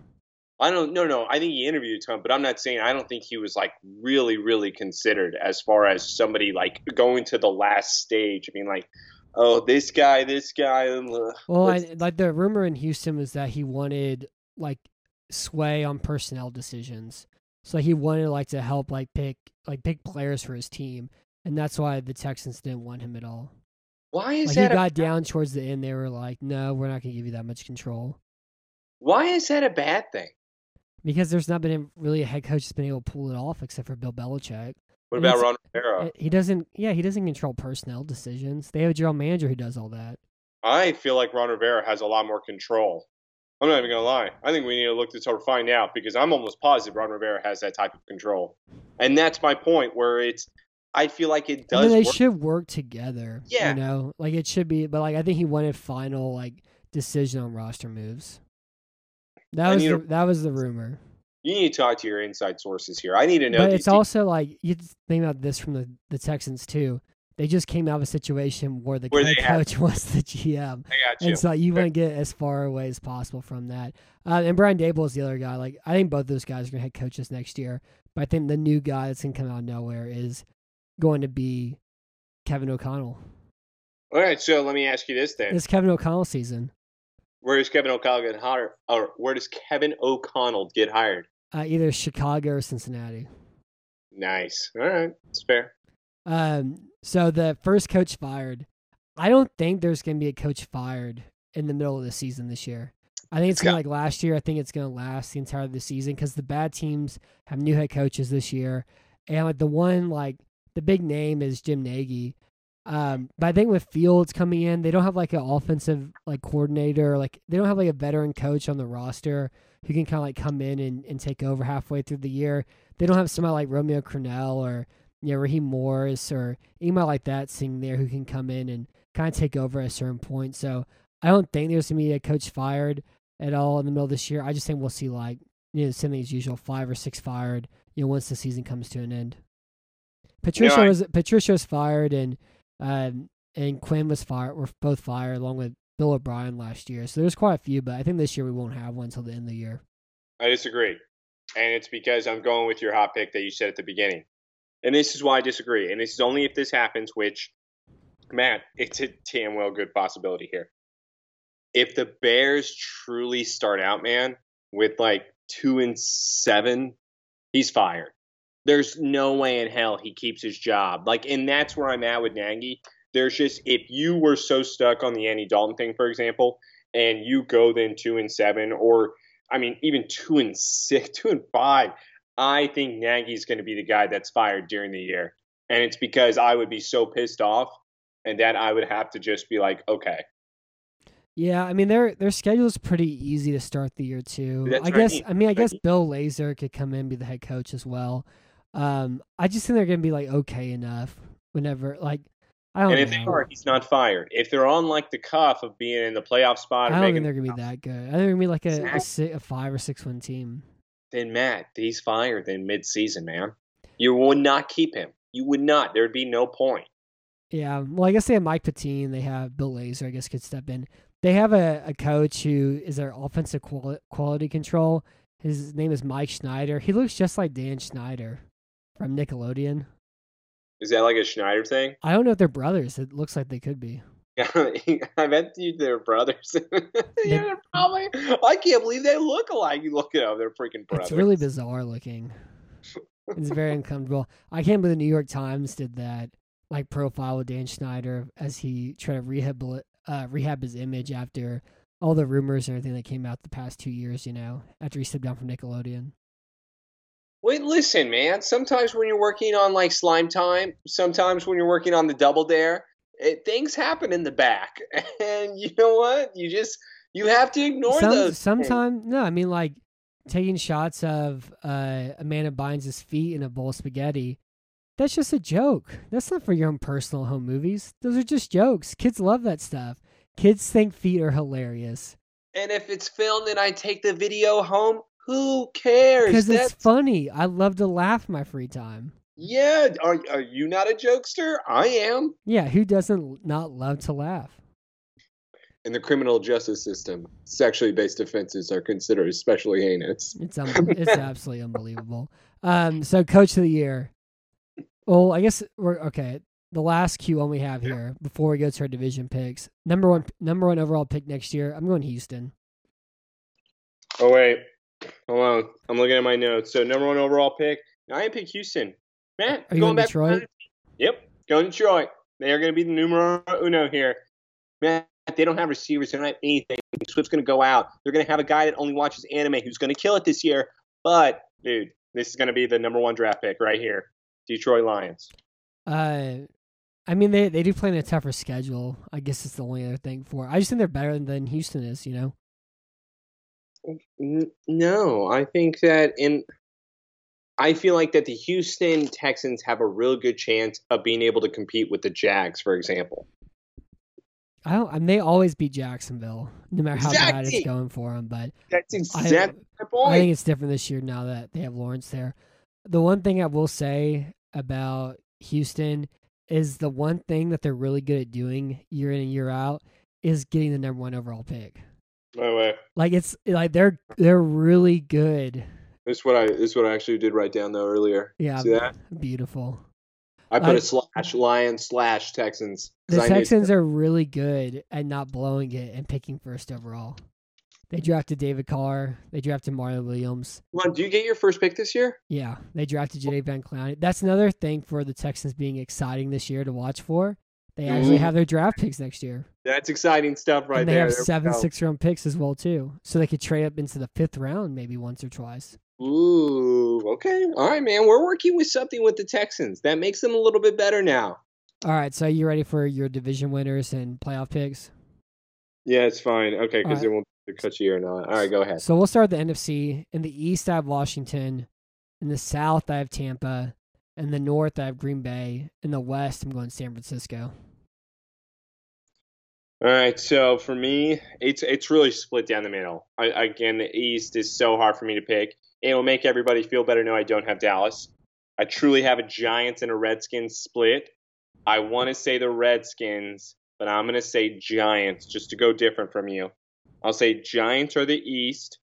I don't, no, no. I think he interviewed a ton, but I'm not saying I don't think he was like really, really considered as far as somebody like going to the last stage. I mean, like, oh, this guy, this guy. uh, Well, I, like the rumor in Houston was that he wanted like sway on personnel decisions. So he wanted like to help like pick like pick players for his team, and that's why the Texans didn't want him at all. why is Like he that? a- got down towards the end, they were like, "No, we're not going to give you that much control." why is that a bad thing? Because there's not been really a head coach that's been able to pull it off except for Bill Belichick. What And about Ron Rivera? He doesn't. Yeah, he doesn't control personnel decisions. They have a general manager who does all that. I feel like Ron Rivera has a lot more control. I'm not even gonna lie. I think we need to look this over, find out because I'm almost positive Ron Rivera has that type of control, and that's my point. Where it's, I feel like it I does. mean, they work. should work together. Yeah. you know, like it should be. But like, I think he wanted final like decision on roster moves. That I was the, a- that was the rumor. You need to talk to your inside sources here. I need to know. But it's also like you think about this from the the Texans too. They just came out of a situation where the Where they had- coach was the GM. I got you. And so you want to get as far away as possible from that. Uh, and Brian Daboll is the other guy. Like I think both those guys are going to head coaches next year. But I think the new guy that's going to come out of nowhere is going to be Kevin O'Connell. All right, so let me ask you this then: It's Kevin O'Connell season. Where does Kevin O'Connell get hired? Or where does Kevin O'Connell get hired? Uh, either Chicago or Cincinnati. Nice. All right, it's fair. Um, so the first coach fired. I don't think there's going to be a coach fired in the middle of the season this year. I think it's going to like last year. I think it's going to last the entire of the season because the bad teams have new head coaches this year, and like the one like the big name is Jim Nagy. Um, but I think with Fields coming in, they don't have like an offensive like coordinator, like they don't have like a veteran coach on the roster who can kind of like come in and, and take over halfway through the year. They don't have somebody like Romeo Crennel or you know Raheem Morris or anybody like that sitting there who can come in and kind of take over at a certain point. So I don't think there's gonna be a coach fired at all in the middle of this year. I just think we'll see like you know something as usual, five or six fired. You know once the season comes to an end. Patricia I- was Patricia was fired and um, and Quinn was fired. Were both fired along with Bill O'Brien last year. So there's quite a few, but I think this year we won't have one until the end of the year. I disagree. And it's because I'm going with your hot pick that you said at the beginning. And this is why I disagree. And this is only if this happens, which, Matt, it's a damn well good possibility here. If the Bears truly start out, man, with like two and seven, he's fired. There's no way in hell he keeps his job. Like, and that's where I'm at with Nagy. There's just if you were so stuck on the Andy Dalton thing, for example, and you go then two and seven, or I mean, even two and six, two and five. I think Nagy's going to be the guy that's fired during the year, and it's because I would be so pissed off, and that I would have to just be like, okay, Yeah, I mean their their schedule is pretty easy to start the year too. That's I guess mean. I mean I guess Bill Lazor could come in and be the head coach as well. Um, I just think they're gonna be like okay enough whenever like I don't and if know. they are, he's not fired. If they're on like the cuff of being in the playoff spot, I don't think they're gonna be that good. I think they're gonna be like a, a, a five or six win team. Then Matt, he's fired in mid-season, man. You would not keep him. You would not. There'd be no point. Yeah, well, I guess they have Mike Pettine. They have Bill Lazor. I guess could step in. They have a, a coach who is their offensive quali- quality control. His name is Mike Schneider. He looks just like Dan Schneider from Nickelodeon. Is that like a Schneider thing? I don't know if they're brothers. It looks like they could be. I bet you they're brothers. yeah, they're probably. I can't believe they look alike. You look at them; they're freaking brothers. It's really bizarre looking. It's very uncomfortable. I can't believe the New York Times did that like profile with Dan Schneider as he tried to rehab uh, rehab his image after all the rumors and everything that came out the past two years. You know, after he stepped down from Nickelodeon. Wait, listen, man. Sometimes when you're working on like Slime Time, sometimes when you're working on the Double Dare, it, things happen in the back, and you know what? You just you have to ignore Some, those. sometimes no, I mean like taking shots of uh, binds his feet in a bowl of spaghetti. That's just a joke. That's not for your own personal home movies. Those are just jokes. Kids love that stuff. Kids think feet are hilarious And if it's filmed and I take the video home, who cares? because it's funny. I love to laugh my free time. Yeah. Are are you not a jokester? I am. Yeah, who doesn't not love to laugh? In the criminal justice system, sexually based offenses are considered especially heinous. It's um, it's absolutely unbelievable. Um, so coach of the year. Well, I guess we're okay. The last Q one we have here before we go to our division picks. Number one, number one overall pick next year. I'm going Houston. Oh wait, hold on. I'm looking at my notes. So number one overall pick. I didn't pick Houston. Matt, Are you going in back. Detroit? Yep, going to Detroit. They are going to be the numero uno here. Man, they don't have receivers. They don't have anything. Swift's going to go out. They're going to have a guy that only watches anime who's going to kill it this year. But dude, this is going to be the number one draft pick right here. Detroit Lions. Uh, I mean they they do play in a tougher schedule. I guess it's the only other thing for. I just think they're better than Houston is. You know. No, I think that in. I feel like that the Houston Texans have a real good chance of being able to compete with the Jags, for example. I don't. I mean, they always beat Jacksonville, no matter how bad it's going for them. But That's I, exactly my point. I think it's different this year now that they have Lawrence there. The one thing I will say about Houston is the one thing that they're really good at doing year in and year out is getting the number one overall pick. By the way, Like it's like they're they're really good. This is what I this is what I actually did write down though earlier. Yeah, See that? beautiful. I put I- a slash Lions slash Texans. The I knew- Texans are really good at not blowing it and picking first overall. They drafted David Carr. They drafted Mario Williams. Come on, do you get your first pick this year? Yeah, they drafted Jadeveon Clowney. That's another thing for the Texans being exciting this year to watch for. They actually Mhm. have their draft picks next year. That's exciting stuff right and they there. have There seven six round picks as well too. So they could trade up into the fifth round maybe once or twice. Ooh, okay. All right, man. We're working with something with the Texans. That makes them a little bit better now. All right, so you ready for your division winners and playoff picks? Yeah, it's fine. Okay, because All it won't cut you or not. All right, go ahead. So we'll start the NFC. In the East, I have Washington. In the South, I have Tampa. In the North, I have Green Bay. In the West, I'm going San Francisco. All right, so for me, it's it's really split down the middle. I, again, the East is so hard for me to pick. It will make everybody feel better. No, I don't have Dallas. I truly have a Giants and a Redskins split. I want to say the Redskins, but I'm going to say Giants just to go different from you. I'll say Giants are the East.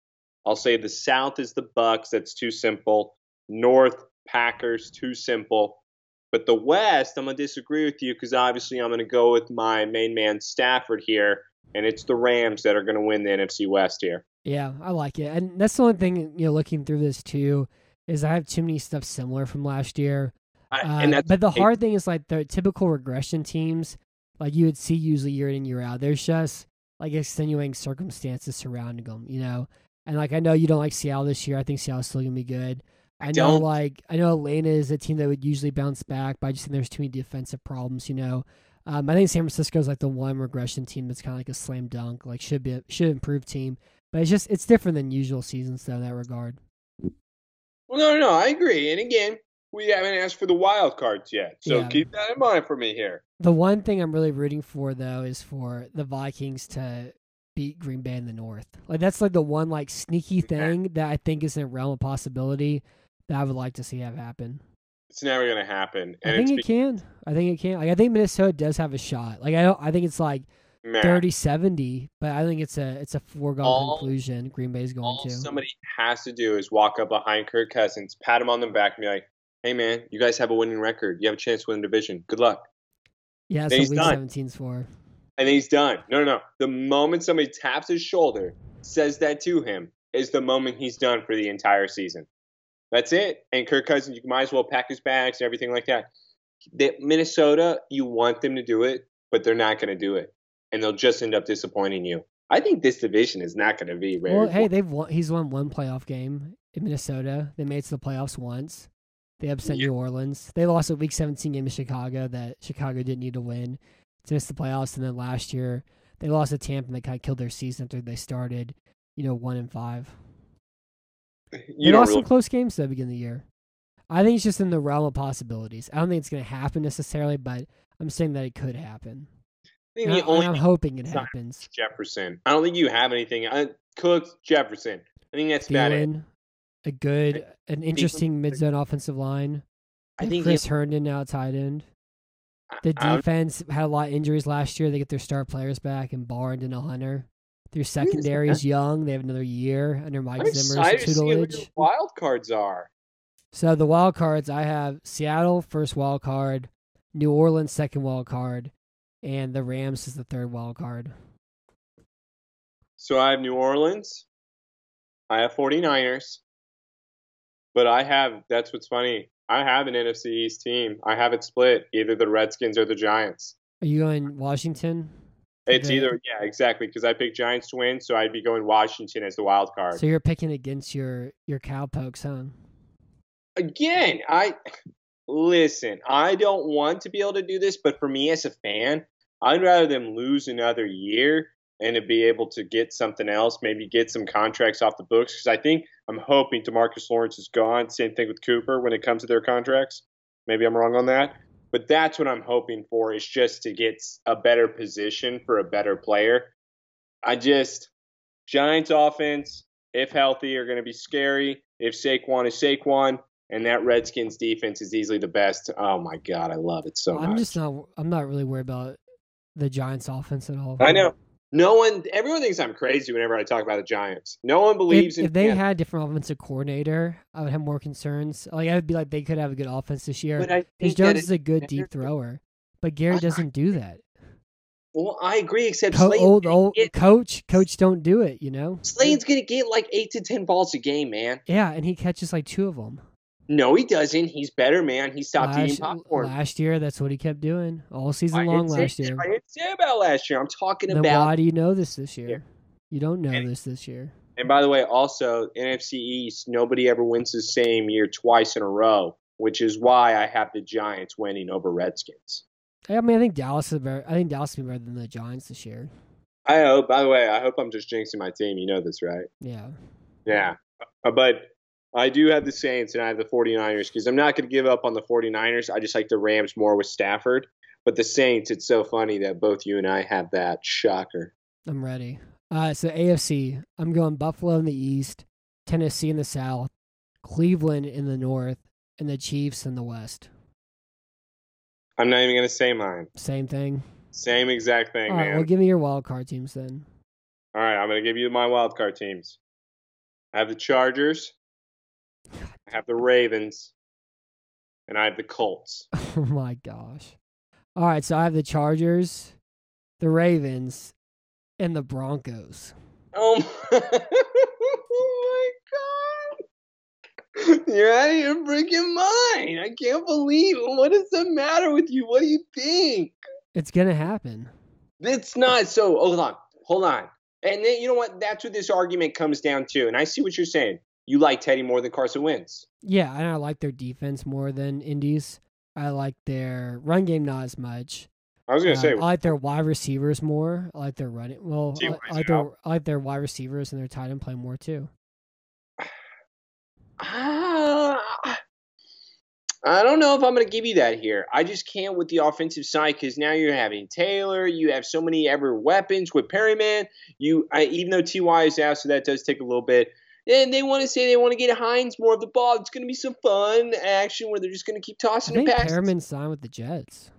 I'll say the South is the Bucks. That's too simple. North Packers, too simple. But the West, I'm going to disagree with you because obviously I'm going to go with my main man Stafford here, and it's the Rams that are going to win the NFC West here. Yeah, I like it. And that's the only thing, you know, looking through this too, is I have too many stuff similar from last year. I, Uh, and that's but the hard thing is like the typical regression teams, like you would see usually year in year out. There's just like extenuating circumstances surrounding them, you know. And like I know you don't like Seattle this year. I think Seattle's still gonna be good. I, know don't. like I know Atlanta is a team that would usually bounce back, but I just think there's too many defensive problems, you know. Um, I think San Francisco is like the one regression team that's kind of like a slam dunk, like should be a, should improve team, but it's just it's different than usual seasons though in that regard. well, no, no, no, I agree. And again, we haven't asked for the wild cards yet, so Yeah. keep that in mind for me here. The one thing I'm really rooting for though is for the Vikings to beat Green Bay in the North. Like that's like the one like sneaky thing that I think is in a realm of possibility that I would like to see have happen. It's never going to happen. I think it's it can. I think it can. Like I think Minnesota does have a shot. Like I don't I think it's like man, 30-70, but I think it's a it's a foregone All- conclusion Green Bay's going all to. somebody has to do is walk up behind Kirk Cousins, pat him on the back, and be like, "Hey, man, you guys have a winning record. You have a chance to win the division. Good luck." yeah, then so he's week done. 17's for. And he's done. No, no, no. The moment somebody taps his shoulder, says that to him, is the moment he's done for the entire season. That's it. And Kirk Cousins, you might as well pack his bags and everything like that. The, Minnesota, you want them to do it, but they're not going to do it, and they'll just end up disappointing you. I think this division is not going to be very. Well, hey, they've won. He's won one playoff game in Minnesota. They made it to the playoffs once. They upset Yeah. New Orleans. They lost a Week 17 game to Chicago that Chicago didn't need to win to miss the playoffs. And then last year they lost to Tampa and they kind of killed their season after they started, you know, one and five. You lost really, some close games at the beginning of the year. I think it's just in the realm of possibilities. I don't think it's going to happen necessarily, but I'm saying that it could happen. I And, I, only am hoping it happens. Jefferson. I don't think you have anything. Uh, Cooks, Jefferson. I think that's about it. A good, an interesting mid zone offensive line. I think Chris Herndon now tight end. The I- I- defense had a lot of injuries last year. They get their star players back in Barnes and Hunter. Their secondary is young. They have another year under Mike I'm Zimmer's excited to see what your tutelage. wild cards are. So the wild cards, I have Seattle first wild card, New Orleans second wild card, and the Rams is the third wild card. So I have New Orleans. I have 49ers. But I have, that's what's funny. I have an NFC East team. I have it split, either the Redskins or the Giants. Are you going Washington? It's either, yeah, exactly, because I picked Giants to win, so I'd be going Washington as the wild card. So you're picking against your your cowpokes, huh? again, I listen, I don't want to be able to do this, but for me as a fan, I'd rather them lose another year and to be able to get something else, maybe get some contracts off the books. Because I think I'm hoping Demarcus Lawrence is gone. Same thing with Cooper when it comes to their contracts. Maybe I'm wrong on that. But that's what I'm hoping for is just to get a better position for a better player. I just Giants offense, if healthy, are going to be scary. If Saquon is Saquon, and that Redskins defense is easily the best. Oh my god, I love it so much. I'm just not. I'm not really worried about the Giants' offense at all. I know. No one, everyone thinks I'm crazy whenever I talk about the Giants. No one believes if, in if they had a different offensive coordinator, I would have more concerns. Like I would be like they could have a good offense this year. But Because Jones it- is a good deep thrower, but Gary doesn't do that. well, I agree, except Co- old old get- coach, coach don't do it. You know. Slayton's gonna get like eight to ten balls a game, man. Yeah, and he catches like two of them. No, he doesn't. He's better, man. He stopped eating Last, popcorn. last year, that's what he kept doing all I season didn't long say- last year. I didn't say about last year. I'm talking Then about. why do you know this this year? You don't know And- this this year. And by the way, also NFC East, nobody ever wins the same year twice in a row, which is why I have the Giants winning over Redskins. I mean, I think Dallas is better. I think Dallas will be better than the Giants this year. I hope. By the way, I hope I'm just jinxing my team. You know this, right? Yeah. Yeah. Uh, But I do have the Saints and I have the 49ers because I'm not going to give up on the 49ers. I just like the Rams more with Stafford. But the Saints, it's so funny that both you and I have that shocker. I'm ready. Uh, so AFC, I'm going Buffalo in the East, Tennessee in the South, Cleveland in the North, and the Chiefs in the West. I'm not even going to say mine. Same thing. Same exact thing, All right, man. well, give me your wild card teams then. All right, I'm going to give you my wild card teams. I have the Chargers, I have the Ravens, and I have the Colts. Oh my gosh. All right, so I have the Chargers, the Ravens, and the Broncos. Oh my, oh my god. You're out of your freaking mind. I can't believe it. What is the matter with you? What do you think? It's gonna happen. It's not so hold on. Hold on. And then you know what? That's what this argument comes down to. And I see what you're saying. You like Teddy more than Carson Wentz. Yeah, and I like their defense more than Indy's. I like their run game not as much. I was gonna Um, say I like their wide receivers more. I like their running. Well, I, I like their. I like their wide receivers and their tight end play more too. Ah, I don't know if I'm going to give you that here. I just can't with the offensive side because now you're having Taylor. You have so many ever weapons with Perriman. You, I, even though Ty is out, so that does take a little bit. And they want to say they want to get Hines more of the ball. It's going to be some fun action where they're just going to keep I tossing think the passes. Perriman signed with the Jets.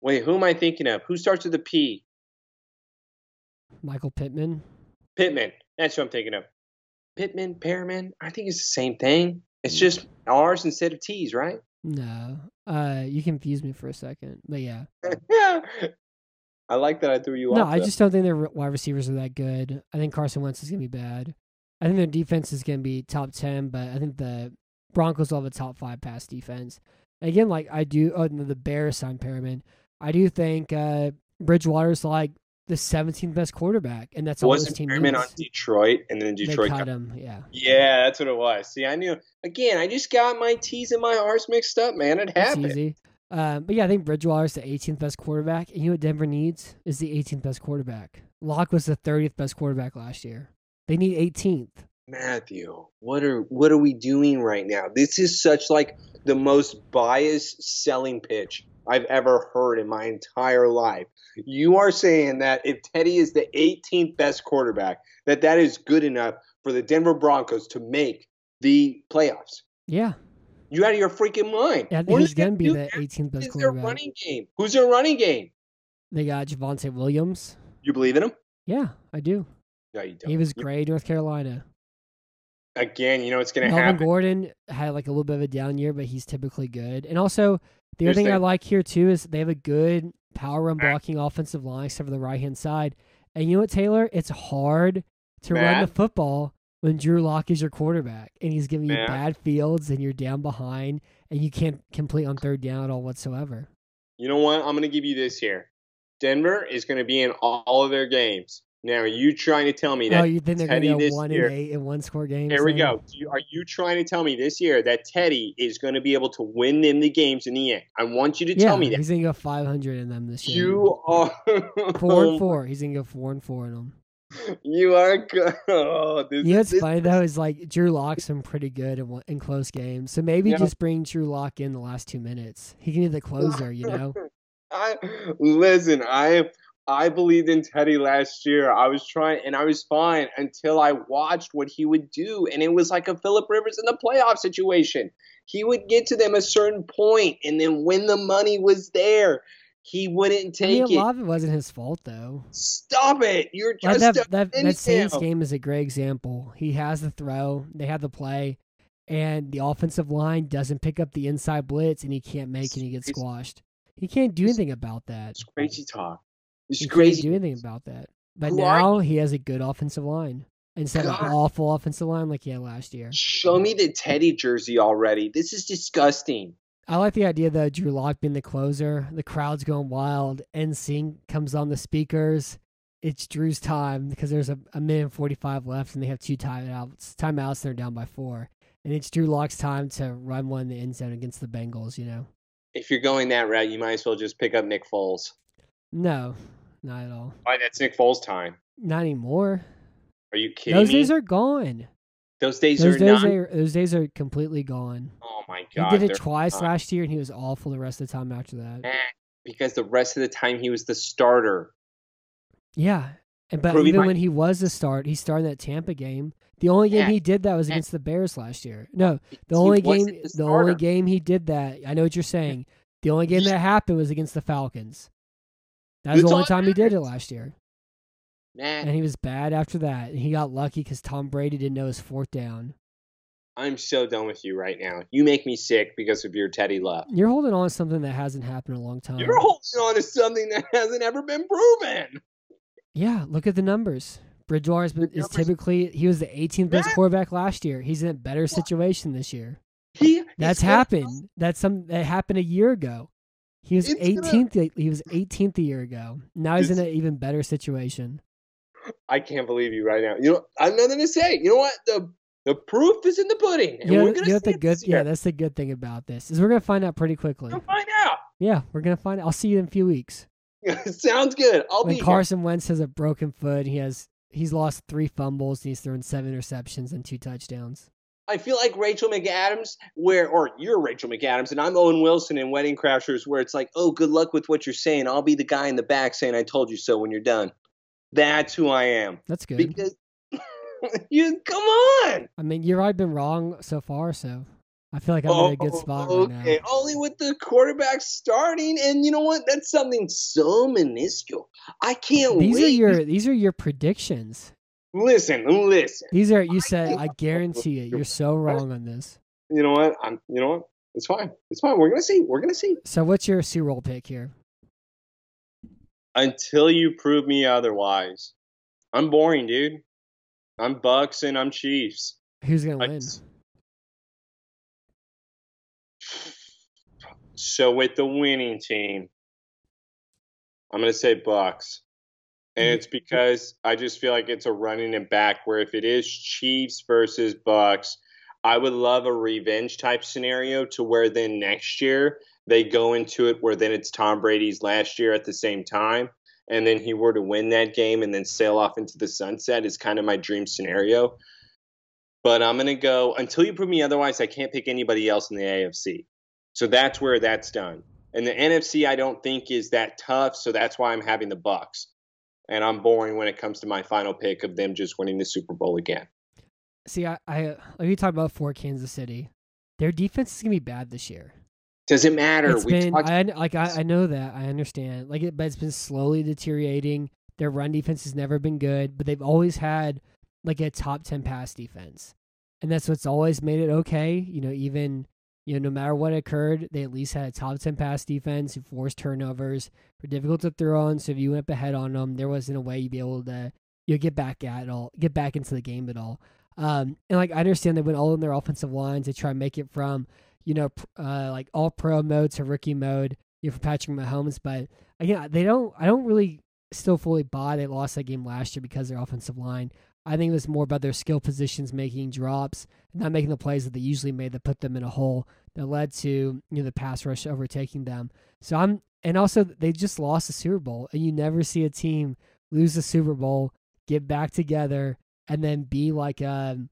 Wait, who am I thinking of? Who starts with a P? Michael Pittman. Pittman. That's who I'm thinking of. Pittman, Perriman. I think it's the same thing. It's just R's instead of T's, right? No, uh, you confused me for a second, but yeah. yeah. I like that I threw you No, off. No, I though. just don't think their wide receivers are that good. I think Carson Wentz is gonna be bad. I think their defense is gonna be top ten, but I think the Broncos will have a top five pass defense. And again, like I do, oh, no, the Bears signed Perriman. I do think uh, Bridgewater's like the 17th best quarterback, and that's all this team Perriman needs. on Detroit, and then they Detroit. cut cut- him, yeah. Yeah, that's what it was. See, I knew. Again, I just got my T's and my R's mixed up, man. It happened. easy. Um, but yeah, I think Bridgewater's the 18th best quarterback, and you know what Denver needs is the 18th best quarterback. Lock was the 30th best quarterback last year. They need 18th. Matthew, what are what are we doing right now? This is such like the most biased selling pitch I've ever heard in my entire life. You are saying that if Teddy is the 18th best quarterback, that that is good enough for the Denver Broncos to make the playoffs. Yeah, You out of your freaking mind? Think he's are gonna be the 18th best Who's their quarterback. running game? Who's their running game? They got Javonte Williams. You believe in him? Yeah, I do. No, you don't. He was You- great, North Carolina. Again, you know it's going to happen. Gordon had like a little bit of a down year, but he's typically good. And also, the Here's other thing the- I like here too is they have a good power run blocking offensive line, except for the right hand side. And you know what, Taylor? It's hard to run the football when Drew Lock is your quarterback and he's giving you Matt? bad fields and you're down behind and you can't complete on third down at all whatsoever. You know what? I'm going to give you this here. Denver is going to be in all of their games. Now, are you trying to tell me that Oh, you think they're going to go one year- and eight in one score games? Here we go. You- Are you trying to tell me this year that Teddy is going to be able to win them the games in the end? I want you to Yeah, tell me that. he's going to go 500 in them this year. You are Four and four. He's gonna go four and four in them. You are good. Oh, this, You know what's this- funny though is like Drew Lock's been pretty good in, in close games, so maybe Yeah. just bring Drew Lock in the last two minutes. He can be the closer, you know. I listen. I I believed in Teddy last year. I was trying, and I was fine until I watched what he would do, and it was like a Philip Rivers in the playoff situation. He would get to them a certain point, and then when the money was there, he wouldn't I mean, take a lot it. of it wasn't his fault though. Stop it! You're Like just that, that, defending that Saints game is a great example. He has the throw, they have the play, and the offensive line doesn't pick up the inside blitz, and he can't make it. and He gets squashed. He can't do anything about that. It's crazy talk. It's He can't crazy. do anything about that. But Who now he has a good offensive line instead of an awful offensive line like he had last year. Show me the Teddy jersey already. This is disgusting. I like the idea though, Drew Lock being the closer. The crowd's going wild. NSYNC comes on the speakers. It's Drew's time because there's a, a minute and 45 left and they have two timeouts. Timeouts, and they're down by four. And it's Drew Lock's time to run one in the end zone against the Bengals, you know? If you're going that route, you might as well just pick up Nick Foles. No, not at all. Why? That's Nick Foles' time. Not anymore. Are you kidding Those me? days are gone. those days Those are days not. are those days are completely gone. oh my god! He did it twice not. last year and he was awful the rest of the time after that. Eh, because the rest of the time he was the starter. Yeah. And but Proving even my- when he was the start, he started that Tampa game. The only game Yeah. he did that was Yeah. against the Bears last year. No, the He only game the, the only game he did that. I know what you're saying. The only game that happened was against the Falcons. That was That's the only that time he did it last year. Man, And he was bad after that. And he got lucky because Tom Brady didn't know his fourth down. I'm so done with you right now. You make me sick because of your Teddy love. You're holding on to something that hasn't happened in a long time. You're holding on to something that hasn't ever been proven. Yeah, look at the numbers. Bridgewater is is numbers- typically he was the 18th best Yeah. quarterback last year. He's in a better situation this year. He, That's happened. That's some that happened a year ago. He was 18th. He was 18th a year ago. Now he's in an even better situation. I can't believe you right now. You know, I have nothing to say. You know what? The the proof is in the pudding, and You know, we're gonna you know the good. Yeah, that's the good thing about this is we're gonna find out pretty quickly. We'll find out. Yeah, we're gonna find. out. I'll see you in a few weeks. Sounds good. I'll when be here. Carson Wentz has a broken foot, he has he's lost three fumbles and he's thrown seven interceptions and two touchdowns. I feel like Rachel McAdams, where or you're Rachel McAdams, and I'm Owen Wilson in Wedding Crashers, where it's like, oh, good luck with what you're saying. I'll be the guy in the back saying, "I told you so" when you're done. That's who I am. That's good. Because you come on. I mean, you've already been wrong so far, so I feel like I'm in a good oh, spot right now. Oh. Only with the quarterback starting, and you know what? That's something so minuscule. I can't These wait. are your these are your predictions. Listen, listen. These are you said. I guarantee it. You're so wrong on this. You know what? I'm. You know what? It's fine. It's fine. We're gonna see. We're gonna see. So what's your C roll pick here? Until you prove me otherwise, I'm boring, dude. I'm Bucks and I'm Chiefs. Who's gonna I win? So with the winning team, I'm gonna say Bucks. And Mhm. it's because I just feel like it's a running and back where if it is Chiefs versus Bucks, I would love a revenge type scenario to where then next year they go into it where then it's Tom Brady's last year at the same time and then he were to win that game and then sail off into the sunset is kind of my dream scenario. But I'm going to go until you prove me otherwise I can't pick anybody else in the AFC. So that's where that's done. And the NFC I don't think is that tough, so that's why I'm having the Bucks and I'm boring when it comes to my final pick of them just winning the Super Bowl again. See, I, I like you talk about for Kansas City. Their defense is gonna be bad this year. Does it matter? It's we been talked, I like I, I know that I understand like it, but it's been slowly deteriorating. Their run defense has never been good, but they've always had like a top ten pass defense, and that's what's always made it okay. You know, even you know no matter what occurred, they at least had a top ten pass defense forced turnovers, were difficult to throw on. So if you went ahead on them, there wasn't a way you'd be able to you know, get back at all, get back into the game at all. Um, and like I understand they went all in their offensive lines to try and make it from you know uh, like all pro mode to rookie mode, you know, for Patrick Mahomes. But again, they don't. I don't really still fully buy they lost that game last year because their offensive line. I think it was more about their skill positions making drops, not making the plays that they usually made that put them in a hole that led to you know the pass rush overtaking them. So I'm and also they just lost the Super Bowl, and you never see a team lose the Super Bowl, get back together, and then be like um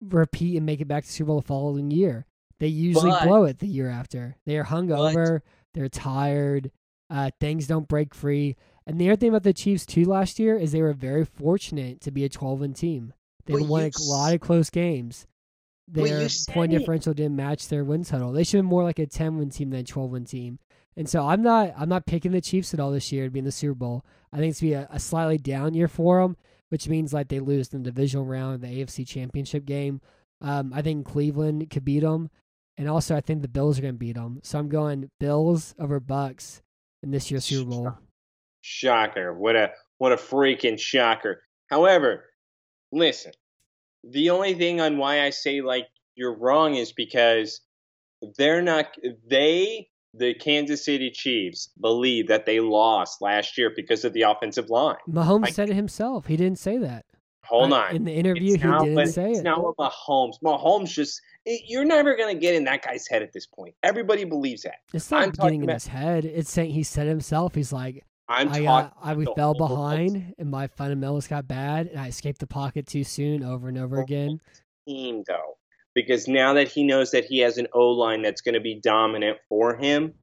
repeat and make it back to Super Bowl the following year. They usually But- blow it the year after. They are hungover. They're tired. Uh, things don't break free. And the other thing about the Chiefs too last year is they were very fortunate to be a 12 win team. They But won a lot of close games. Their point differential didn't match their win total. They should have been more like a 10 win team than a 12 win team. And so I'm not I'm not picking the Chiefs at all this year to be in the Super Bowl. I think it's be a, a slightly down year for them, which means like they lose in the divisional round of the AFC Championship game. Um, I think Cleveland could beat them, and also I think the Bills are going to beat them. So I'm going Bills over Bucks in this year's Super Bowl. Shocker! What a what a freaking shocker. However, listen, the only thing on why I say like you're wrong is because they're not they the Kansas City Chiefs believe that they lost last year because of the offensive line. Mahomes like, said it himself. He didn't say that. Hold uh, on. In the interview, it's he not didn't what, say it's it. not what Mahomes. Mahomes just you're never gonna get in that guy's head at this point. Everybody believes that. It's not I'm getting in about- his head. It's saying he said himself. He's like, I'm I uh, talking. got, I we fell behind, and my fundamentals got bad, and I escaped the pocket too soon, over and over again. team though, because now that he knows that he has an O line that's going to be dominant for him,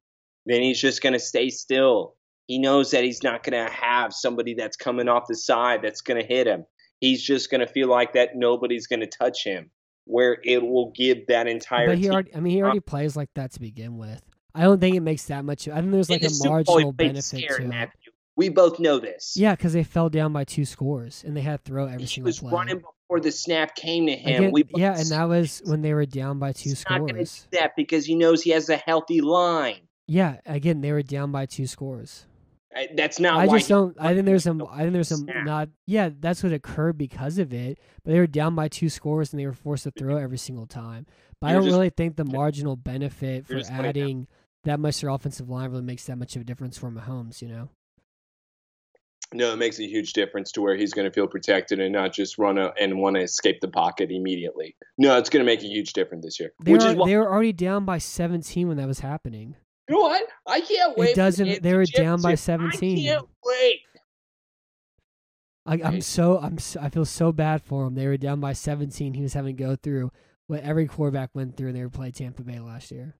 then he's just going to stay still. He knows that he's not going to have somebody that's coming off the side that's going to hit him. He's just going to feel like that nobody's going to touch him, where it will give that entire But he team. already, I mean, he already plays like that to begin with. I don't think it makes that much. I think there's like the a Super Bowl, he marginal benefit to it. Matthew. We both know this. Yeah, because they fell down by two scores, and they had to throw every he single was play. running before the snap came to him. Again, we yeah, and that was when they were down by two He's not going to scores. do that because he knows he has a healthy line. Yeah, again, they were down by two scores. Uh, That's not I just don't. I think there's some. I think there's some Snap. not. Yeah, that's what occurred because of it. But they were down by two scores and they were forced to throw every single time. But I You're don't just- really think the marginal benefit for adding that much their offensive line really makes that much of a difference for Mahomes. You know. No, it makes a huge difference to where he's going to feel protected and not just run a, and want to escape the pocket immediately. No, it's going to make a huge difference this year. They which were is why, they were already down by 17 when that was happening. you know what? I can't wait. for doesn't- they were down by 17. I can't wait. I, I'm so I'm so, I feel so bad for him. They were down by 17. He was having to go through what every quarterback went through. and They were playing Tampa Bay last year.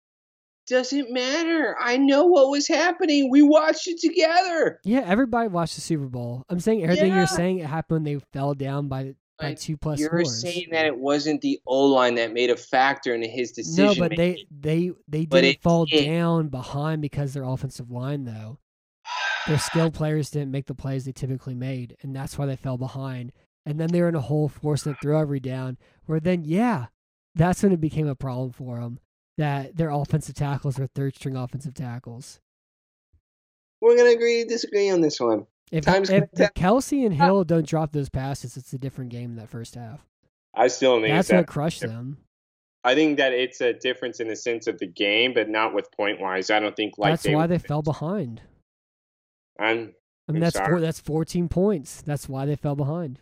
Doesn't matter. I know what was happening. We watched it together. Yeah, everybody watched the Super Bowl. I'm saying everything Yeah. you're saying it happened when they fell down by by Like, two plus You're scores. saying that it wasn't the O line that made a factor in his decision. no, but making. they they they But didn't fall did. down behind because their offensive line though. Their skilled players didn't make the plays they typically made, and that's why they fell behind. And then they were in a hole forcing to throw every down. Where then, yeah, that's when it became a problem for them that their offensive tackles were third string offensive tackles. We're gonna agree to disagree on this one. If, Time's if, gonna if Kelce and ah. Hill don't drop those passes, it's a different game in that first half. I still think That's it's what crushed them. I think that it's a difference in the sense of the game, but not with point wise. I don't think like that's why they fell behind. I'm I mean, I'm that's four, that's 14 points. That's why they fell behind.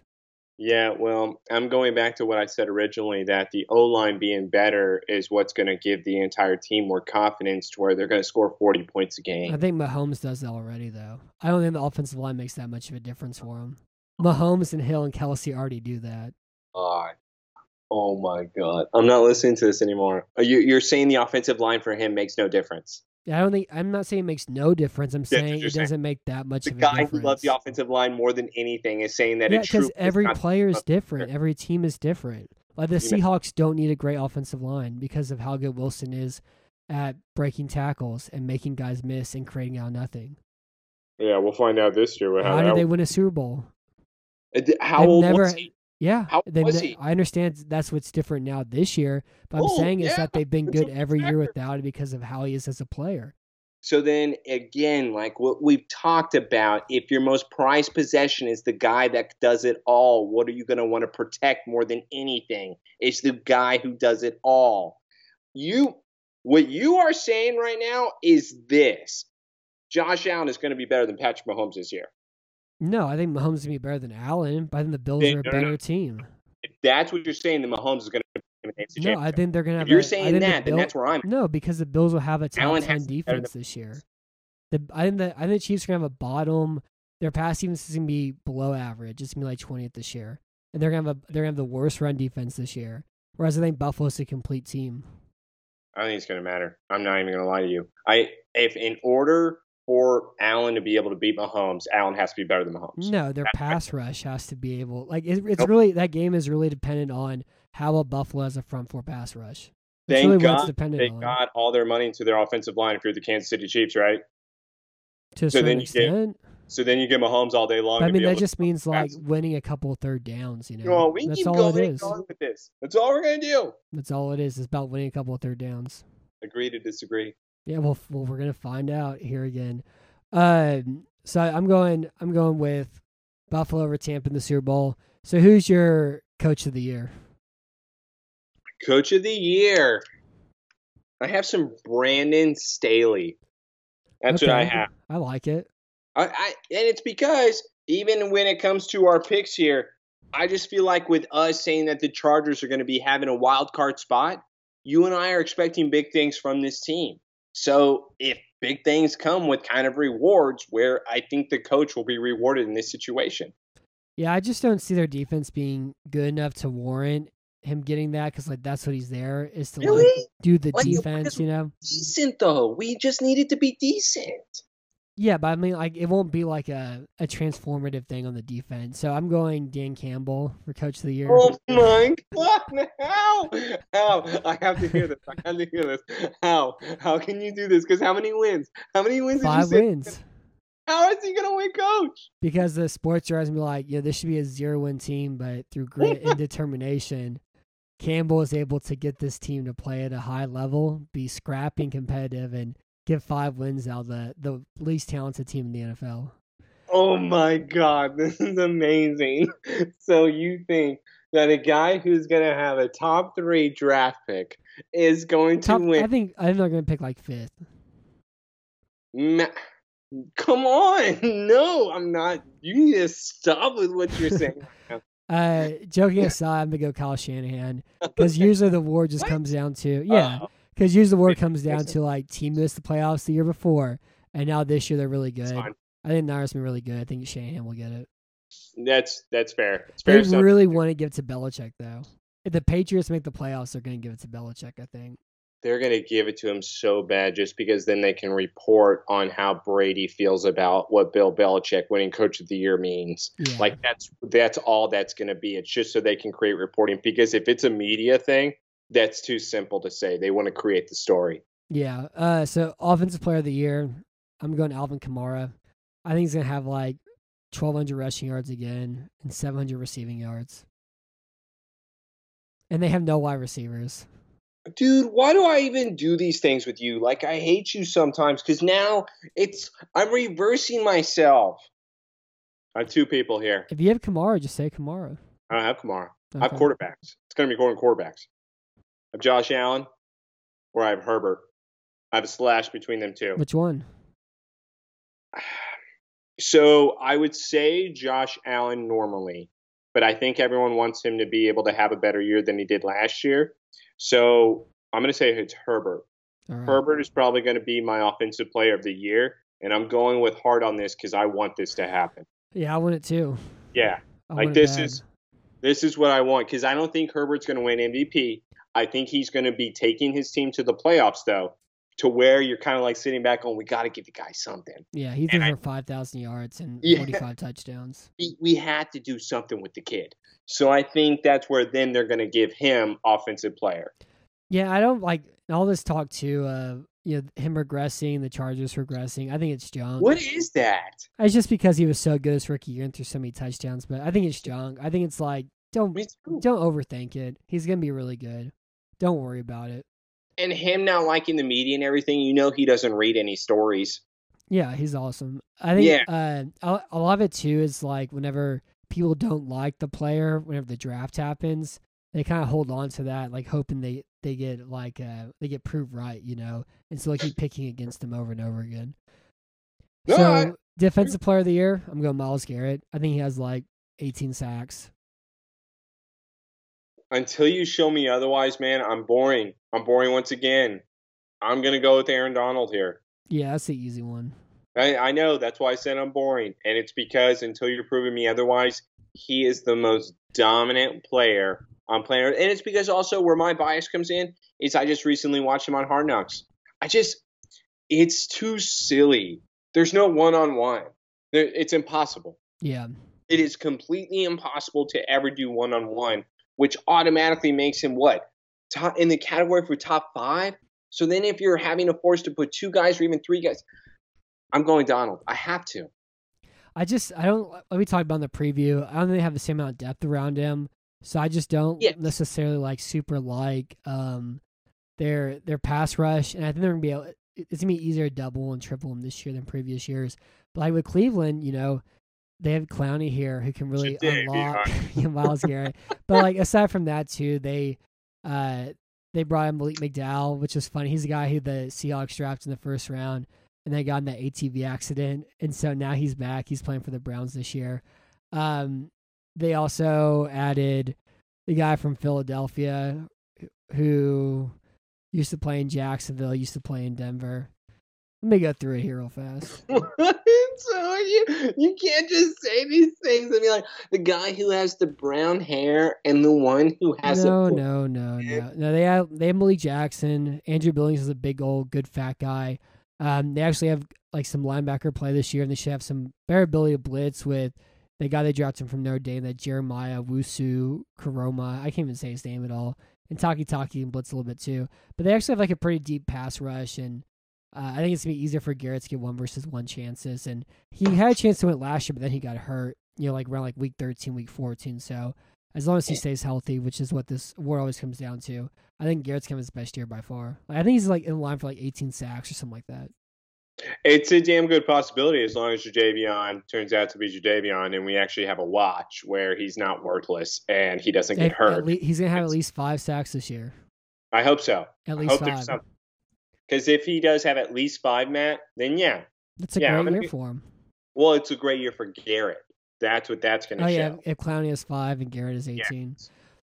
Yeah, well, I'm going back to what I said originally that the O line being better is what's going to give the entire team more confidence to where they're going to score 40 points a game. I think Mahomes does that already, though. I don't think the offensive line makes that much of a difference for him. Mahomes and Hill and Kelce already do that. God. Oh my God. I'm not listening to this anymore. Uh, you, you're saying the offensive line for him makes no difference. I don't think I'm not saying it makes no difference. I'm saying it saying. doesn't make that much The of a guy difference. who loves the offensive line more than anything is saying that yeah, it's true. because every player is different. Every team is different. Like the You Seahawks don't need a great offensive line because of how good Wilson is at breaking tackles and making guys miss and creating out nothing. Yeah, we'll find out this year. How did they win a Super Bowl? How They've old never- was he? Yeah, How they was he? I understand that's what's different now this year, but I'm Oh, saying is that they've been good every year without it because of how he is as a player. So then again, like what we've talked about, if your most prized possession is the guy that does it all, what are you going to want to protect more than anything? It's the guy who does it all. You what you are saying right now is this. Josh Allen is going to be better than Patrick Mahomes this year. No, I think Mahomes is gonna be better than Allen, but I think the Bills Then- are a no, no, no. better team. If that's what you're saying, then Mahomes is going to be the AFC No, I think they're gonna have. If you're a- saying think the that, then that's where I'm. No, because the Bills will have a top Allen ten has to be better defense this year. The I think the I think the Chiefs are gonna have a bottom. Their pass defense is gonna be below average. It's gonna be like twentieth this year, and they're gonna have a they're gonna have the worst run defense this year. Whereas I think Buffalo's a complete team. I think it's going to matter. I'm not even going to lie to you. I if in order for Allen to be able to beat Mahomes, Allen has to be better than Mahomes. No, their That's right. pass rush has to be able like it, it's Nope. really that game is really dependent on how well Buffalo has a front four pass rush. Thank really it's God dependent they on. got all their money into their offensive line if you're the Kansas City Chiefs, right? to so then you get extent. So then you give Mahomes all day long. I mean, that just means like winning a couple of third downs. You know, we that's keep all going it going with this. That's all we're gonna do. That's all it is. It's about winning a couple of third downs. Agree to disagree. Yeah, well, well, we're gonna find out here again. Um, so I'm going. I'm going with Buffalo over Tampa in the Super Bowl. So who's your coach of the year? Coach of the year. I have some Brandon Staley. That's what I have. I like it. I, I and it's because even when it comes to our picks here, I just feel like with us saying that the Chargers are going to be having a wild card spot, you and I are expecting big things from this team. So if big things come with kind of rewards, where I think the coach will be rewarded in this situation. Yeah, I just don't see their defense being good enough to warrant him getting that because like that's what he's there is to like do the Like, defense. You know. Decent though. We just need it to be decent. Yeah, but I mean, like, it won't be like a, a transformative thing on the defense. So I'm going Dan Campbell for Coach of the Year. Oh my god! How? How? I have to hear this. I have to hear this. How? How can you do this? Because how many wins? How many wins Five did you say? wins. How is he gonna win, coach? Because the sports going be like, yeah, this should be a zero win team, but through grit and determination, Campbell is able to get this team to play at a high level, be scrappy and competitive, and get five wins out of the, the least talented team in the NFL. Oh my god, this is amazing. So you think that a guy who's gonna have a top three draft pick is going to Top, win? I think I'm they're going to pick like fifth. Ma- Come on, no, I'm not. You need to stop with what you're saying. Uh, joking aside, I'm gonna go Kyle Shanahan because usually the war just What? comes down to yeah, Uh-oh. Because usually the Makes- comes down to like team missed the playoffs the year before, and now this year they're really good. I think Niners been really good. I think Shanahan will get it. That's that's fair. It's They fair. stuff. really want to give it to Belichick though. If the Patriots make the playoffs, they're gonna give it to Belichick. I think. they're going to give it to him so bad just because then they can report on how Brady feels about what Bill Belichick winning coach of the year means. Yeah. Like that's that's all that's going to be. It's just so they can create reporting because if it's a media thing, that's too simple to say. They want to create the story. Yeah. Uh, so offensive player of the year, I'm going Alvin Kamara. I think he's gonna have like 1,200 rushing yards again and 700 receiving yards. And they have no wide receivers. Dude, why do I even do these things with you? Like I hate you sometimes cuz now it's I'm reversing myself. I have two people here. If you have Kamara, just say Kamara. I don't have Kamara. I have quarterbacks. It's going to be going quarterbacks. I have Josh Allen or I have Herbert. I have a slash between them two. Which one? So I would say Josh Allen normally, but I think everyone wants him to be able to have a better year than he did last year. So I'm going to say it's Herbert. Right. Herbert is probably going to be my offensive player of the year, and I'm going with hard on this because I want this to happen. Yeah, I want it too. Yeah, I Like, this bad. is- this is what I want because I don't think Herbert's going to win MVP. I think he's going to be taking his team to the playoffs, though, to where you're kind of like sitting back going, we got to give the guy something. Yeah, he and threw I- for 5,000 yards and Yeah. 45 touchdowns. We, we had to do something with the kid. So I think that's where then they're going to give him offensive player. Yeah, I don't like all this talk too. Uh, you know, him regressing, the Chargers regressing. I think it's junk. What is that? It's just because he was so good his rookie year and threw so many touchdowns. But I think it's junk. I think it's like don't don't overthink it. He's gonna be really good. Don't worry about it. And him not liking the media and everything, you know he doesn't read any stories. Yeah, he's awesome. I think uh, a, lot of it too is like whenever people don't like the player, whenever the draft happens, they kind of hold on to that, like hoping they they get like uh they get proved right, you know, and so they keep picking against them over and over again. No, so I- defensive player of the year, I'm going Myles Garrett. I think he has like 18 sacks. Until you show me otherwise, man, I'm boring. I'm boring once again. I'm going to go with Aaron Donald here. Yeah, that's the easy one. I, I know that's why I said I'm boring, and it's because until you're proving me otherwise, he is the most dominant player on planet. And it's because also where my bias comes in is I just recently watched him on Hard Knocks. I just, it's too silly. There's no one on one. It's impossible. Yeah, It is completely impossible to ever do one on one, which automatically makes him what top in the category for top five. So then, if you're having a force to put two guys or even three guys, I'm going Donald. I have to. I just I don't. Let me talk about the preview. I don't think they have the same amount of depth around him, so I just don't Yes. necessarily like super like um their their pass rush, and I think they're gonna be able. It's gonna be easier to double and triple them this year than previous years. But like with Cleveland, you know, they have Clowney here who can really Jadeveon. unlock Myles Garrett. But like aside from that too, they uh they brought in Malik McDowell, which is funny. He's the guy who the Seahawks drafted in the first round, and they got in that ATV accident, and so now he's back. He's playing for the Browns this year. Um, they also added the guy from Philadelphia who used to play in Jacksonville, used to play in Denver. Let me go through it here real fast. so you you can't just say these things and be like the guy who has the brown hair and the one who has no, a no, no, no, no. They have they have Malik Jackson. Andrew Billings is a big old good fat guy. Um, they actually have like some linebacker play this year, and they should have some better ability to blitz with the guy they drafted from Notre Dame, that Jeremiah Wusu Karoma. I can't even say his name at all. And Taki Taki can blitz a little bit too. But they actually have like a pretty deep pass rush, and uh, I think it's gonna be easier for Garrett to get one versus one chances. And he had a chance to win last year, but then he got hurt. You know, like around like week thirteen, week fourteen. So as long as he stays healthy, which is what this war always comes down to, I think Garrett's coming his best year by far. Like, I think he's like in line for like 18 sacks or something like that. It's a damn good possibility as long as Jadeveon turns out to be Jadeveon and we actually have a watch where he's not worthless and he doesn't get hurt. le- he's gonna have at least five sacks this year. I hope so. At I least hope there's five. something. Because if he does have at least five, Matt, then yeah. That's a Yeah, great year be- for him. Well, it's a great year for Garrett. That's what that's going to Oh show. yeah, if Clowney has five and Garrett is 18.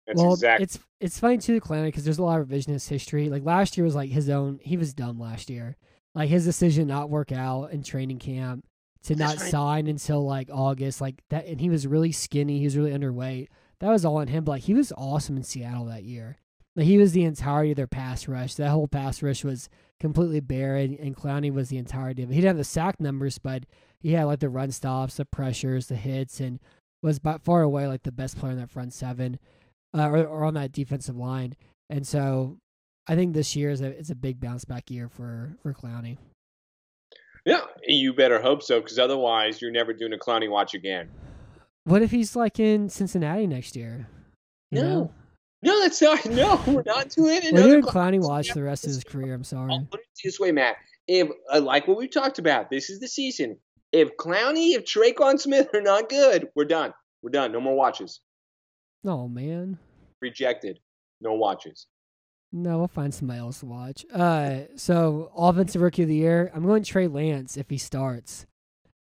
That's well, exactly. it's it's funny too, Clowney, because there's a lot of revisionist history. Like last year was like his own. He was dumb last year. Like his decision not work out in training camp to That's not right. sign until like August, like that, and he was really skinny. He was really underweight. That was all on him. But like he was awesome in Seattle that year. Like he was the entirety of their pass rush. That whole pass rush was completely barren, and Clowney was the entirety of it. He didn't have the sack numbers, but he had like the run stops, the pressures, the hits, and was by far away like the best player in that front seven, uh, or, or on that defensive line. And so, I think this year is a it's a big bounce back year for for Clowney. yeah, you better hope so, because otherwise you're never doing a Clowney watch again. What if he's like in Cincinnati next year? No. know? No, that's not. No, we're not doing it. we're doing Clowney Clowney watch the rest of his career. I'm sorry. I'll put it this way, Matt. If uh, like what we talked about, this is the season. If Clowney, if Tre'Quan Smith are not good, we're done. We're done. No more watches. Oh man. Rejected. No watches. No, we'll find somebody else to watch. Uh, so offensive rookie of the year, I'm going Trey Lance if he starts.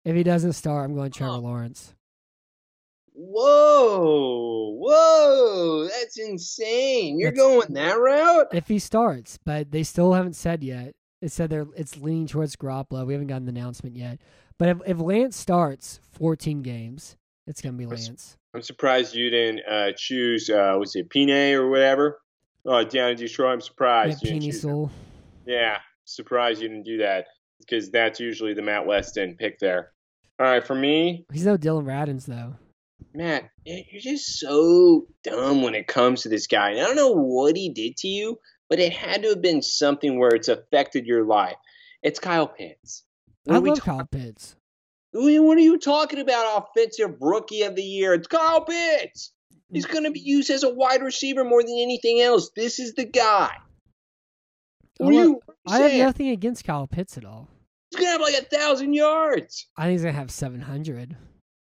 If he doesn't start, I'm going Trevor Oh. Lawrence. Whoa, whoa, that's insane. You're That's- going that route? If he starts, but they still haven't said yet. It said they're it's leaning towards Garoppolo. We haven't gotten an announcement yet. But if, if Lance starts 14 games, it's gonna be Lance. I'm surprised you didn't uh, choose, uh, what's it, Pine or whatever? Oh, down in Detroit. I'm Yeah, surprised. you didn't choose. Sewell. Yeah, surprised you didn't do that because that's usually the Matt Weston pick there. All right, for me, He's no Dillon Radunz though. Matt, you're just so dumb when it comes to this guy. And I don't know what he did to you, but it had to have been something where it's affected your life. It's Kyle Pitts. What I are love talk- Kyle Pitts. What are you talking about? Offensive rookie of the year. It's Kyle Pitts. He's going to be used as a wide receiver more than anything else. This is the guy. I What love- you I have nothing against Kyle Pitts at all. He's going to have like a thousand yards. I think he's gonna have 700.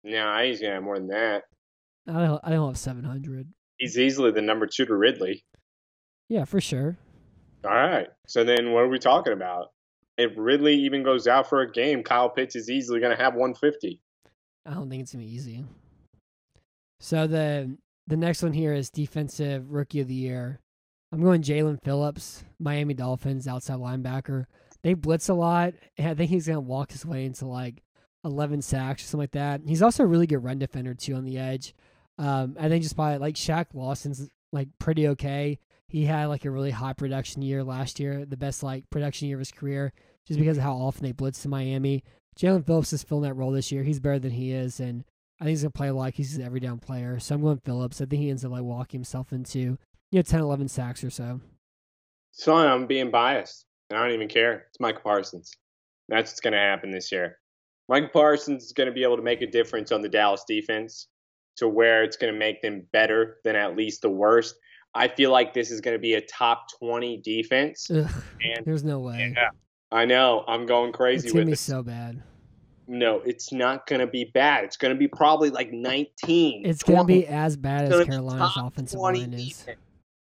No, he's to have more than that. I don't. I don't have 700. He's easily the number two to Ridley. Yeah, for sure. All right. So then what are we talking about? If Ridley even goes out for a game, Kyle Pitts is easily going to have 150. I don't think it's gonna be easy. So the the next one here is defensive rookie of the year. I'm going Jaelan Phillips, Miami Dolphins outside linebacker. They blitz a lot. and I think he's gonna walk his way into like 11 sacks or something like that. He's also a really good run defender too on the edge. Um, I think just by like Shaq Lawson's like pretty okay. He had like a really high production year last year, the best like production year of his career, just because of how often they blitzed in Miami. Jaelan Phillips is filling that role this year. He's better than he is, and I think he's gonna play like he's an every down player. So I'm going Phillips. I think he ends up like walking himself into you know 10, 11 sacks or so. So I'm being biased. And I don't even care. It's Micah Parsons. That's what's to happen this year. Micah Parsons is going to be able to make a difference on the Dallas defense to where it's going to make them better than at least the worst. I feel like this is going to be a top 20 defense. Ugh, And there's no way. yeah, I know. I'm going crazy gonna with be it. so bad. No, it's not going to be bad. It's going to be probably like 19. It's gonna be as bad as Carolina's offensive 20 line is. defense.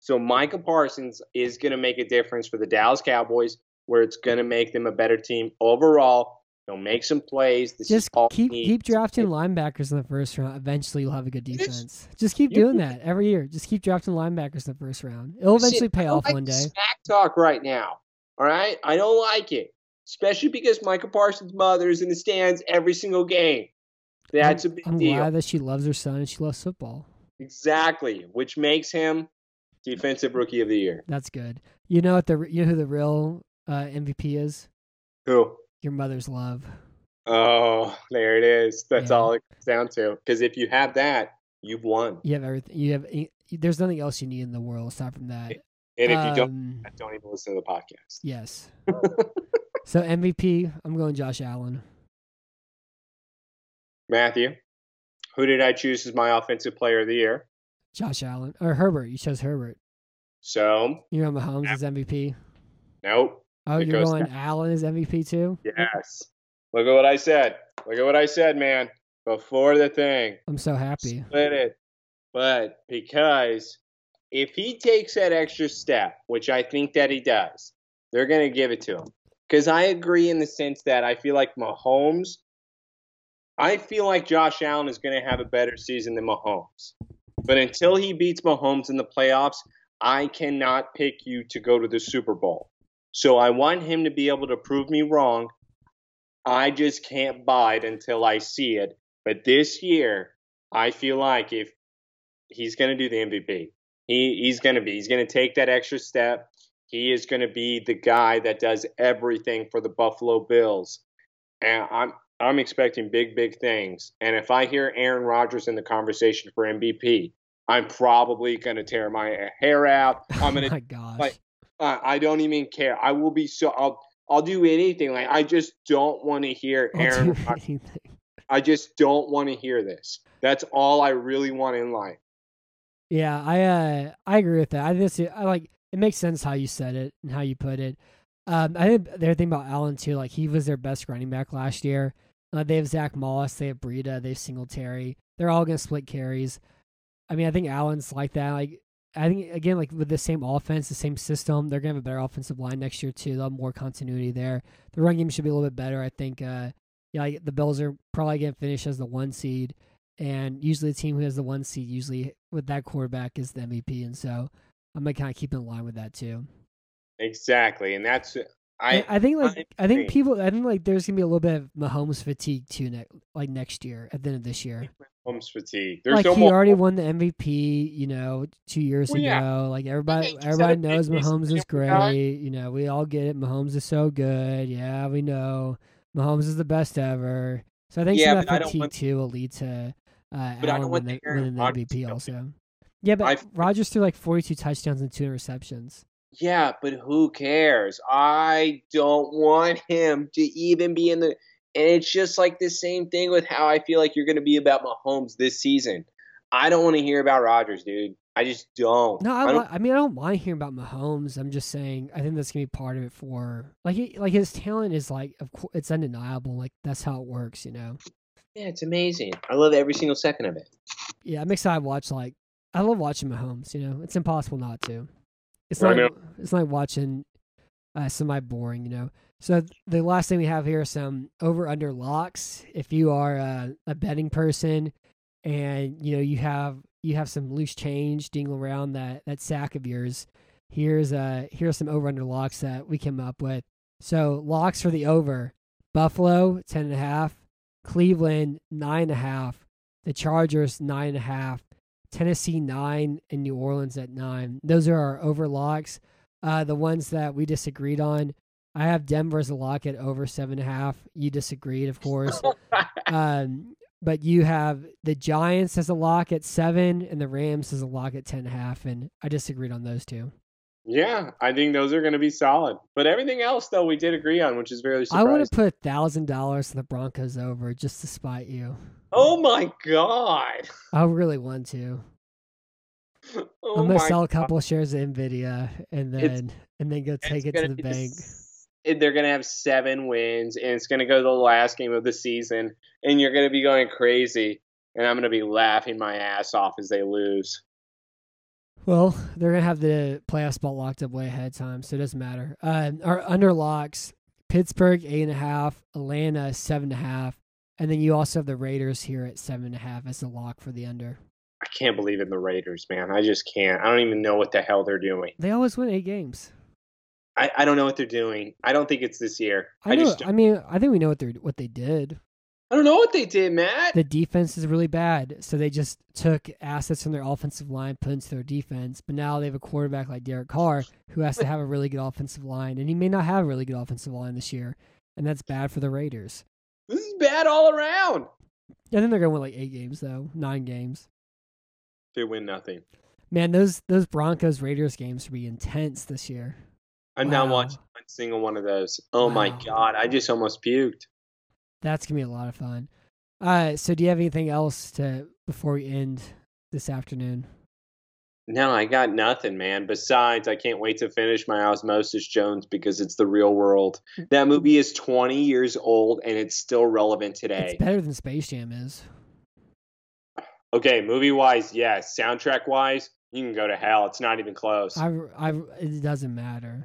So Micah Parsons is going to make a difference for the Dallas Cowboys, where it's going to make them a better team overall. He'll make some plays. This is Just keep keep drafting linebackers in the first round. Eventually, you'll have a good Yes. defense. Just keep You doing that every year. Just keep drafting linebackers in the first round. It'll eventually pay I don't off like one day. Smack talk right now. All right, I don't like it, especially because Michael Parsons' mother is in the stands every single game. That's I'm, a big I'm deal. glad that she loves her son and she loves football. Exactly, which makes him defensive rookie of the year. That's good. You know what the you know who the real uh, MVP is? Who? Your mother's love. Oh, there it is. That's Yeah. all it comes down to. Because if you have that, you've won. You have everything. You have. There's nothing else you need in the world aside from that. And if you don't, Um, don't even listen to the podcast. yes. so MVP, I'm going Josh Allen. Matthew, who did I choose as my offensive player of the year? Josh Allen or Herbert. You chose Herbert. So, You're going Mahomes as MVP. nope. Oh, It you're going Allen as MVP too. Yes. Look at what I said. Look at what I said, man. Before the thing. I'm so happy. Split it. But because if he takes that extra step, which I think that he does, they're going to give it to him. Because I agree in the sense that I feel like Mahomes, I feel like Josh Allen is going to have a better season than Mahomes. But until he beats Mahomes in the playoffs, I cannot pick you to go to the Super Bowl. So I want him to be able to prove me wrong. I just can't buy it until I see it. But this year, I feel like if he's going to do the MVP, he, he's going to be. He's going to take that extra step. He is going to be the guy that does everything for the Buffalo Bills. And I'm I'm expecting big, big things. And if I hear Aaron Rodgers in the conversation for MVP, I'm probably going to tear my hair out. I'm oh going to my gosh. like, uh, I don't even care. I will be so. I'll I'll do anything. Like I just don't want to hear Aaron. anything. I just don't want to hear this. That's all I really want in life. Yeah, I uh I agree with that. I just I like it makes sense how you said it and how you put it. Um, I think the other thing about Allen too, like he was their best running back last year. Uh, they have Zack Moss, they have Breida, they have Singletary. They're all gonna split carries. I mean, I think Allen's like that. Like I think again, like with the same offense, the same system, they're gonna have a better offensive line next year too. They'll have more continuity there. The run game should be a little bit better. I think. Uh, yeah, the Bills are probably gonna finish as the one seed, and usually the team who has the one seed, usually with that quarterback, is the MVP, and so I'm gonna kind of keep in line with that too. Exactly, and that's I, I. I think like I I think people I think like there's gonna be a little bit of Mahomes fatigue too, ne- like next year at the end of this year. Holmes fatigue. There's like no he more. already won the MVP, you know, two years Well, yeah. ago. Like everybody, everybody had a big knows Mahomes is a guy. great. You know, we all get it. Mahomes is so good. Yeah, we know Mahomes is the best ever. So I think Yeah, some of that fatigue want- too will lead to uh, But I Allen don't want winning, the winning the MVP also. Yeah, but I've- Rodgers threw like 42 touchdowns and two interceptions. Yeah, but who cares? I don't want him to even be in the. And it's just like the same thing with how I feel like you're going to be about Mahomes this season. I don't want to hear about Rodgers, dude. I just don't. No, I, I don't I mean I don't mind hearing about Mahomes. I'm just saying I think that's gonna be part of it for like he, like his talent is like of course it's undeniable. Like that's how it works, you know. yeah, it's amazing. I love every single second of it. Yeah, I'm excited to watch like I love watching Mahomes. You know, it's impossible not to. It's I not. know. It's like watching uh, semi boring. You know. So the last thing we have here is some over under locks. If you are uh, a betting person, and you know you have you have some loose change dingling around that that sack of yours, here's uh here's some over under locks that we came up with. So locks for the over: Buffalo ten and a half, Cleveland nine and a half, the Chargers nine and a half, Tennessee nine, and New Orleans at nine. Those are our over locks. Uh, the ones that we disagreed on, I have Denver as a lock at over seven and a half. You disagreed, of course. um, but you have the Giants as a lock at seven and the Rams as a lock at ten and a half, and I disagreed on those two. Yeah, I think those are going to be solid. But everything else, though, we did agree on, which is very I surprising. want to put thousand dollars on the Broncos over just to spite you. Oh my god! I really want to. Oh I'm gonna sell a God. couple shares of Nvidia and then It's- and then go take it to the bank. They're going to have seven wins, and it's going to go to the last game of the season, and you're going to be going crazy, and I'm going to be laughing my ass off as they lose. Well, they're gonna have the playoff spot locked up way ahead of time, so it doesn't matter. Uh, our under locks: Pittsburgh eight and a half, Atlanta seven and a half, and then you also have the Raiders here at seven and a half as a lock for the under. I can't believe in the Raiders, man. I just can't. I don't even know what the hell they're doing. They always win eight games. I, I don't know what they're doing. I don't think it's this year. I, I, know. just I mean, I think we know what they what they did. I don't know what they did, Matt. The defense is really bad, so they just took assets from their offensive line, put into their defense. But now they have a quarterback like Derek Carr who has to have a really good offensive line, and he may not have a really good offensive line this year, and that's bad for the Raiders. This is bad all around. I think they're gonna win like eight games though, nine games. They win nothing. Man, those those Broncos Raiders games will be intense this year. I'm not Wow. watching one single one of those. Oh my god, I just almost puked. That's gonna be a lot of fun. Uh, so do you have anything else to before we end this afternoon? No, I got nothing, man. Besides, I can't wait to finish my Osmosis Jones because it's the real world. That movie is 20 years old and it's still relevant today. It's better than Space Jam is. Okay, movie wise, yes. Soundtrack wise, you can go to hell. It's not even close. I, I, it doesn't matter.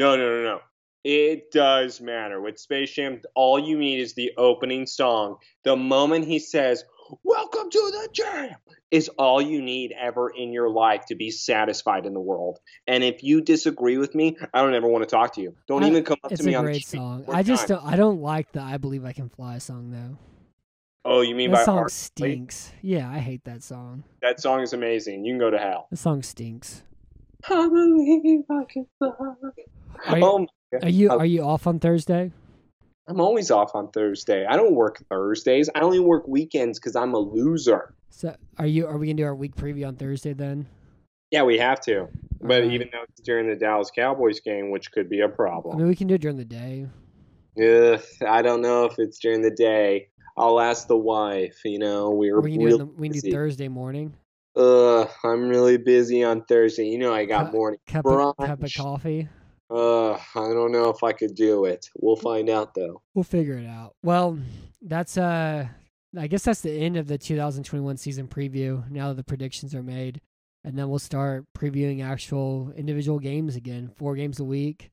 No, no, no, no. It does matter. With Space Jam, all you need is the opening song. The moment he says, Welcome to the jam, is all you need ever in your life to be satisfied in the world. And if you disagree with me, I don't ever want to talk to you. Don't I- even come up to me on the It's a great song. I just time. don't, I don't like the "I Believe I Can Fly" song though. Oh, you mean That by song Art? stinks. Yeah, I hate that song. That song is amazing. You can go to hell. The song stinks. I believe I can fly. Are you, oh God. are you I- are you off on Thursday? I'm always off on Thursday. I don't work Thursdays. I only work weekends because I'm a loser. So are you? Are we gonna do our week preview on Thursday then? Yeah, we have to. But even though it's during the Dallas Cowboys game, which could be a problem. mean, we can do it during the day. Ugh, I don't know if it's during the day. I'll ask the wife. You know, we're Or we can do it real in the, we can do. Thursday morning. Ugh, I'm really busy on Thursday. You know, I got Cu- morning Cup of, cup of coffee. Ugh, I don't know if I could do it. We'll find out though. We'll figure it out. Well, that's uh I guess that's the end of the 2021 season preview now that the predictions are made. And then we'll start previewing actual individual games again, four games a week.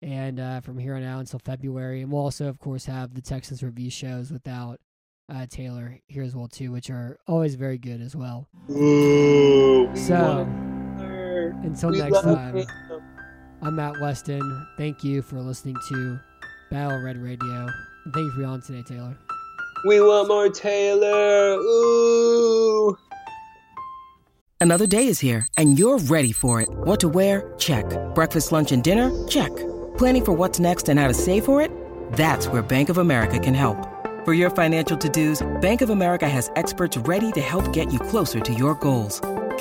And uh, from here on out until February. And we'll also, of course, have the Texans review shows without uh, Taylor here as well, too, which are always very good as well. Ooh, we So, until We next time, him. I'm Matt Weston. Thank you for listening to Battle Red Radio. Thank you for being on today, Taylor. We want more Taylor. Ooh. Another day is here, and you're ready for it. What to wear? Check. Breakfast, lunch, and dinner? Check. Planning for what's next and how to save for it? That's where Bank of America can help. For your financial to-dos, Bank of America has experts ready to help get you closer to your goals.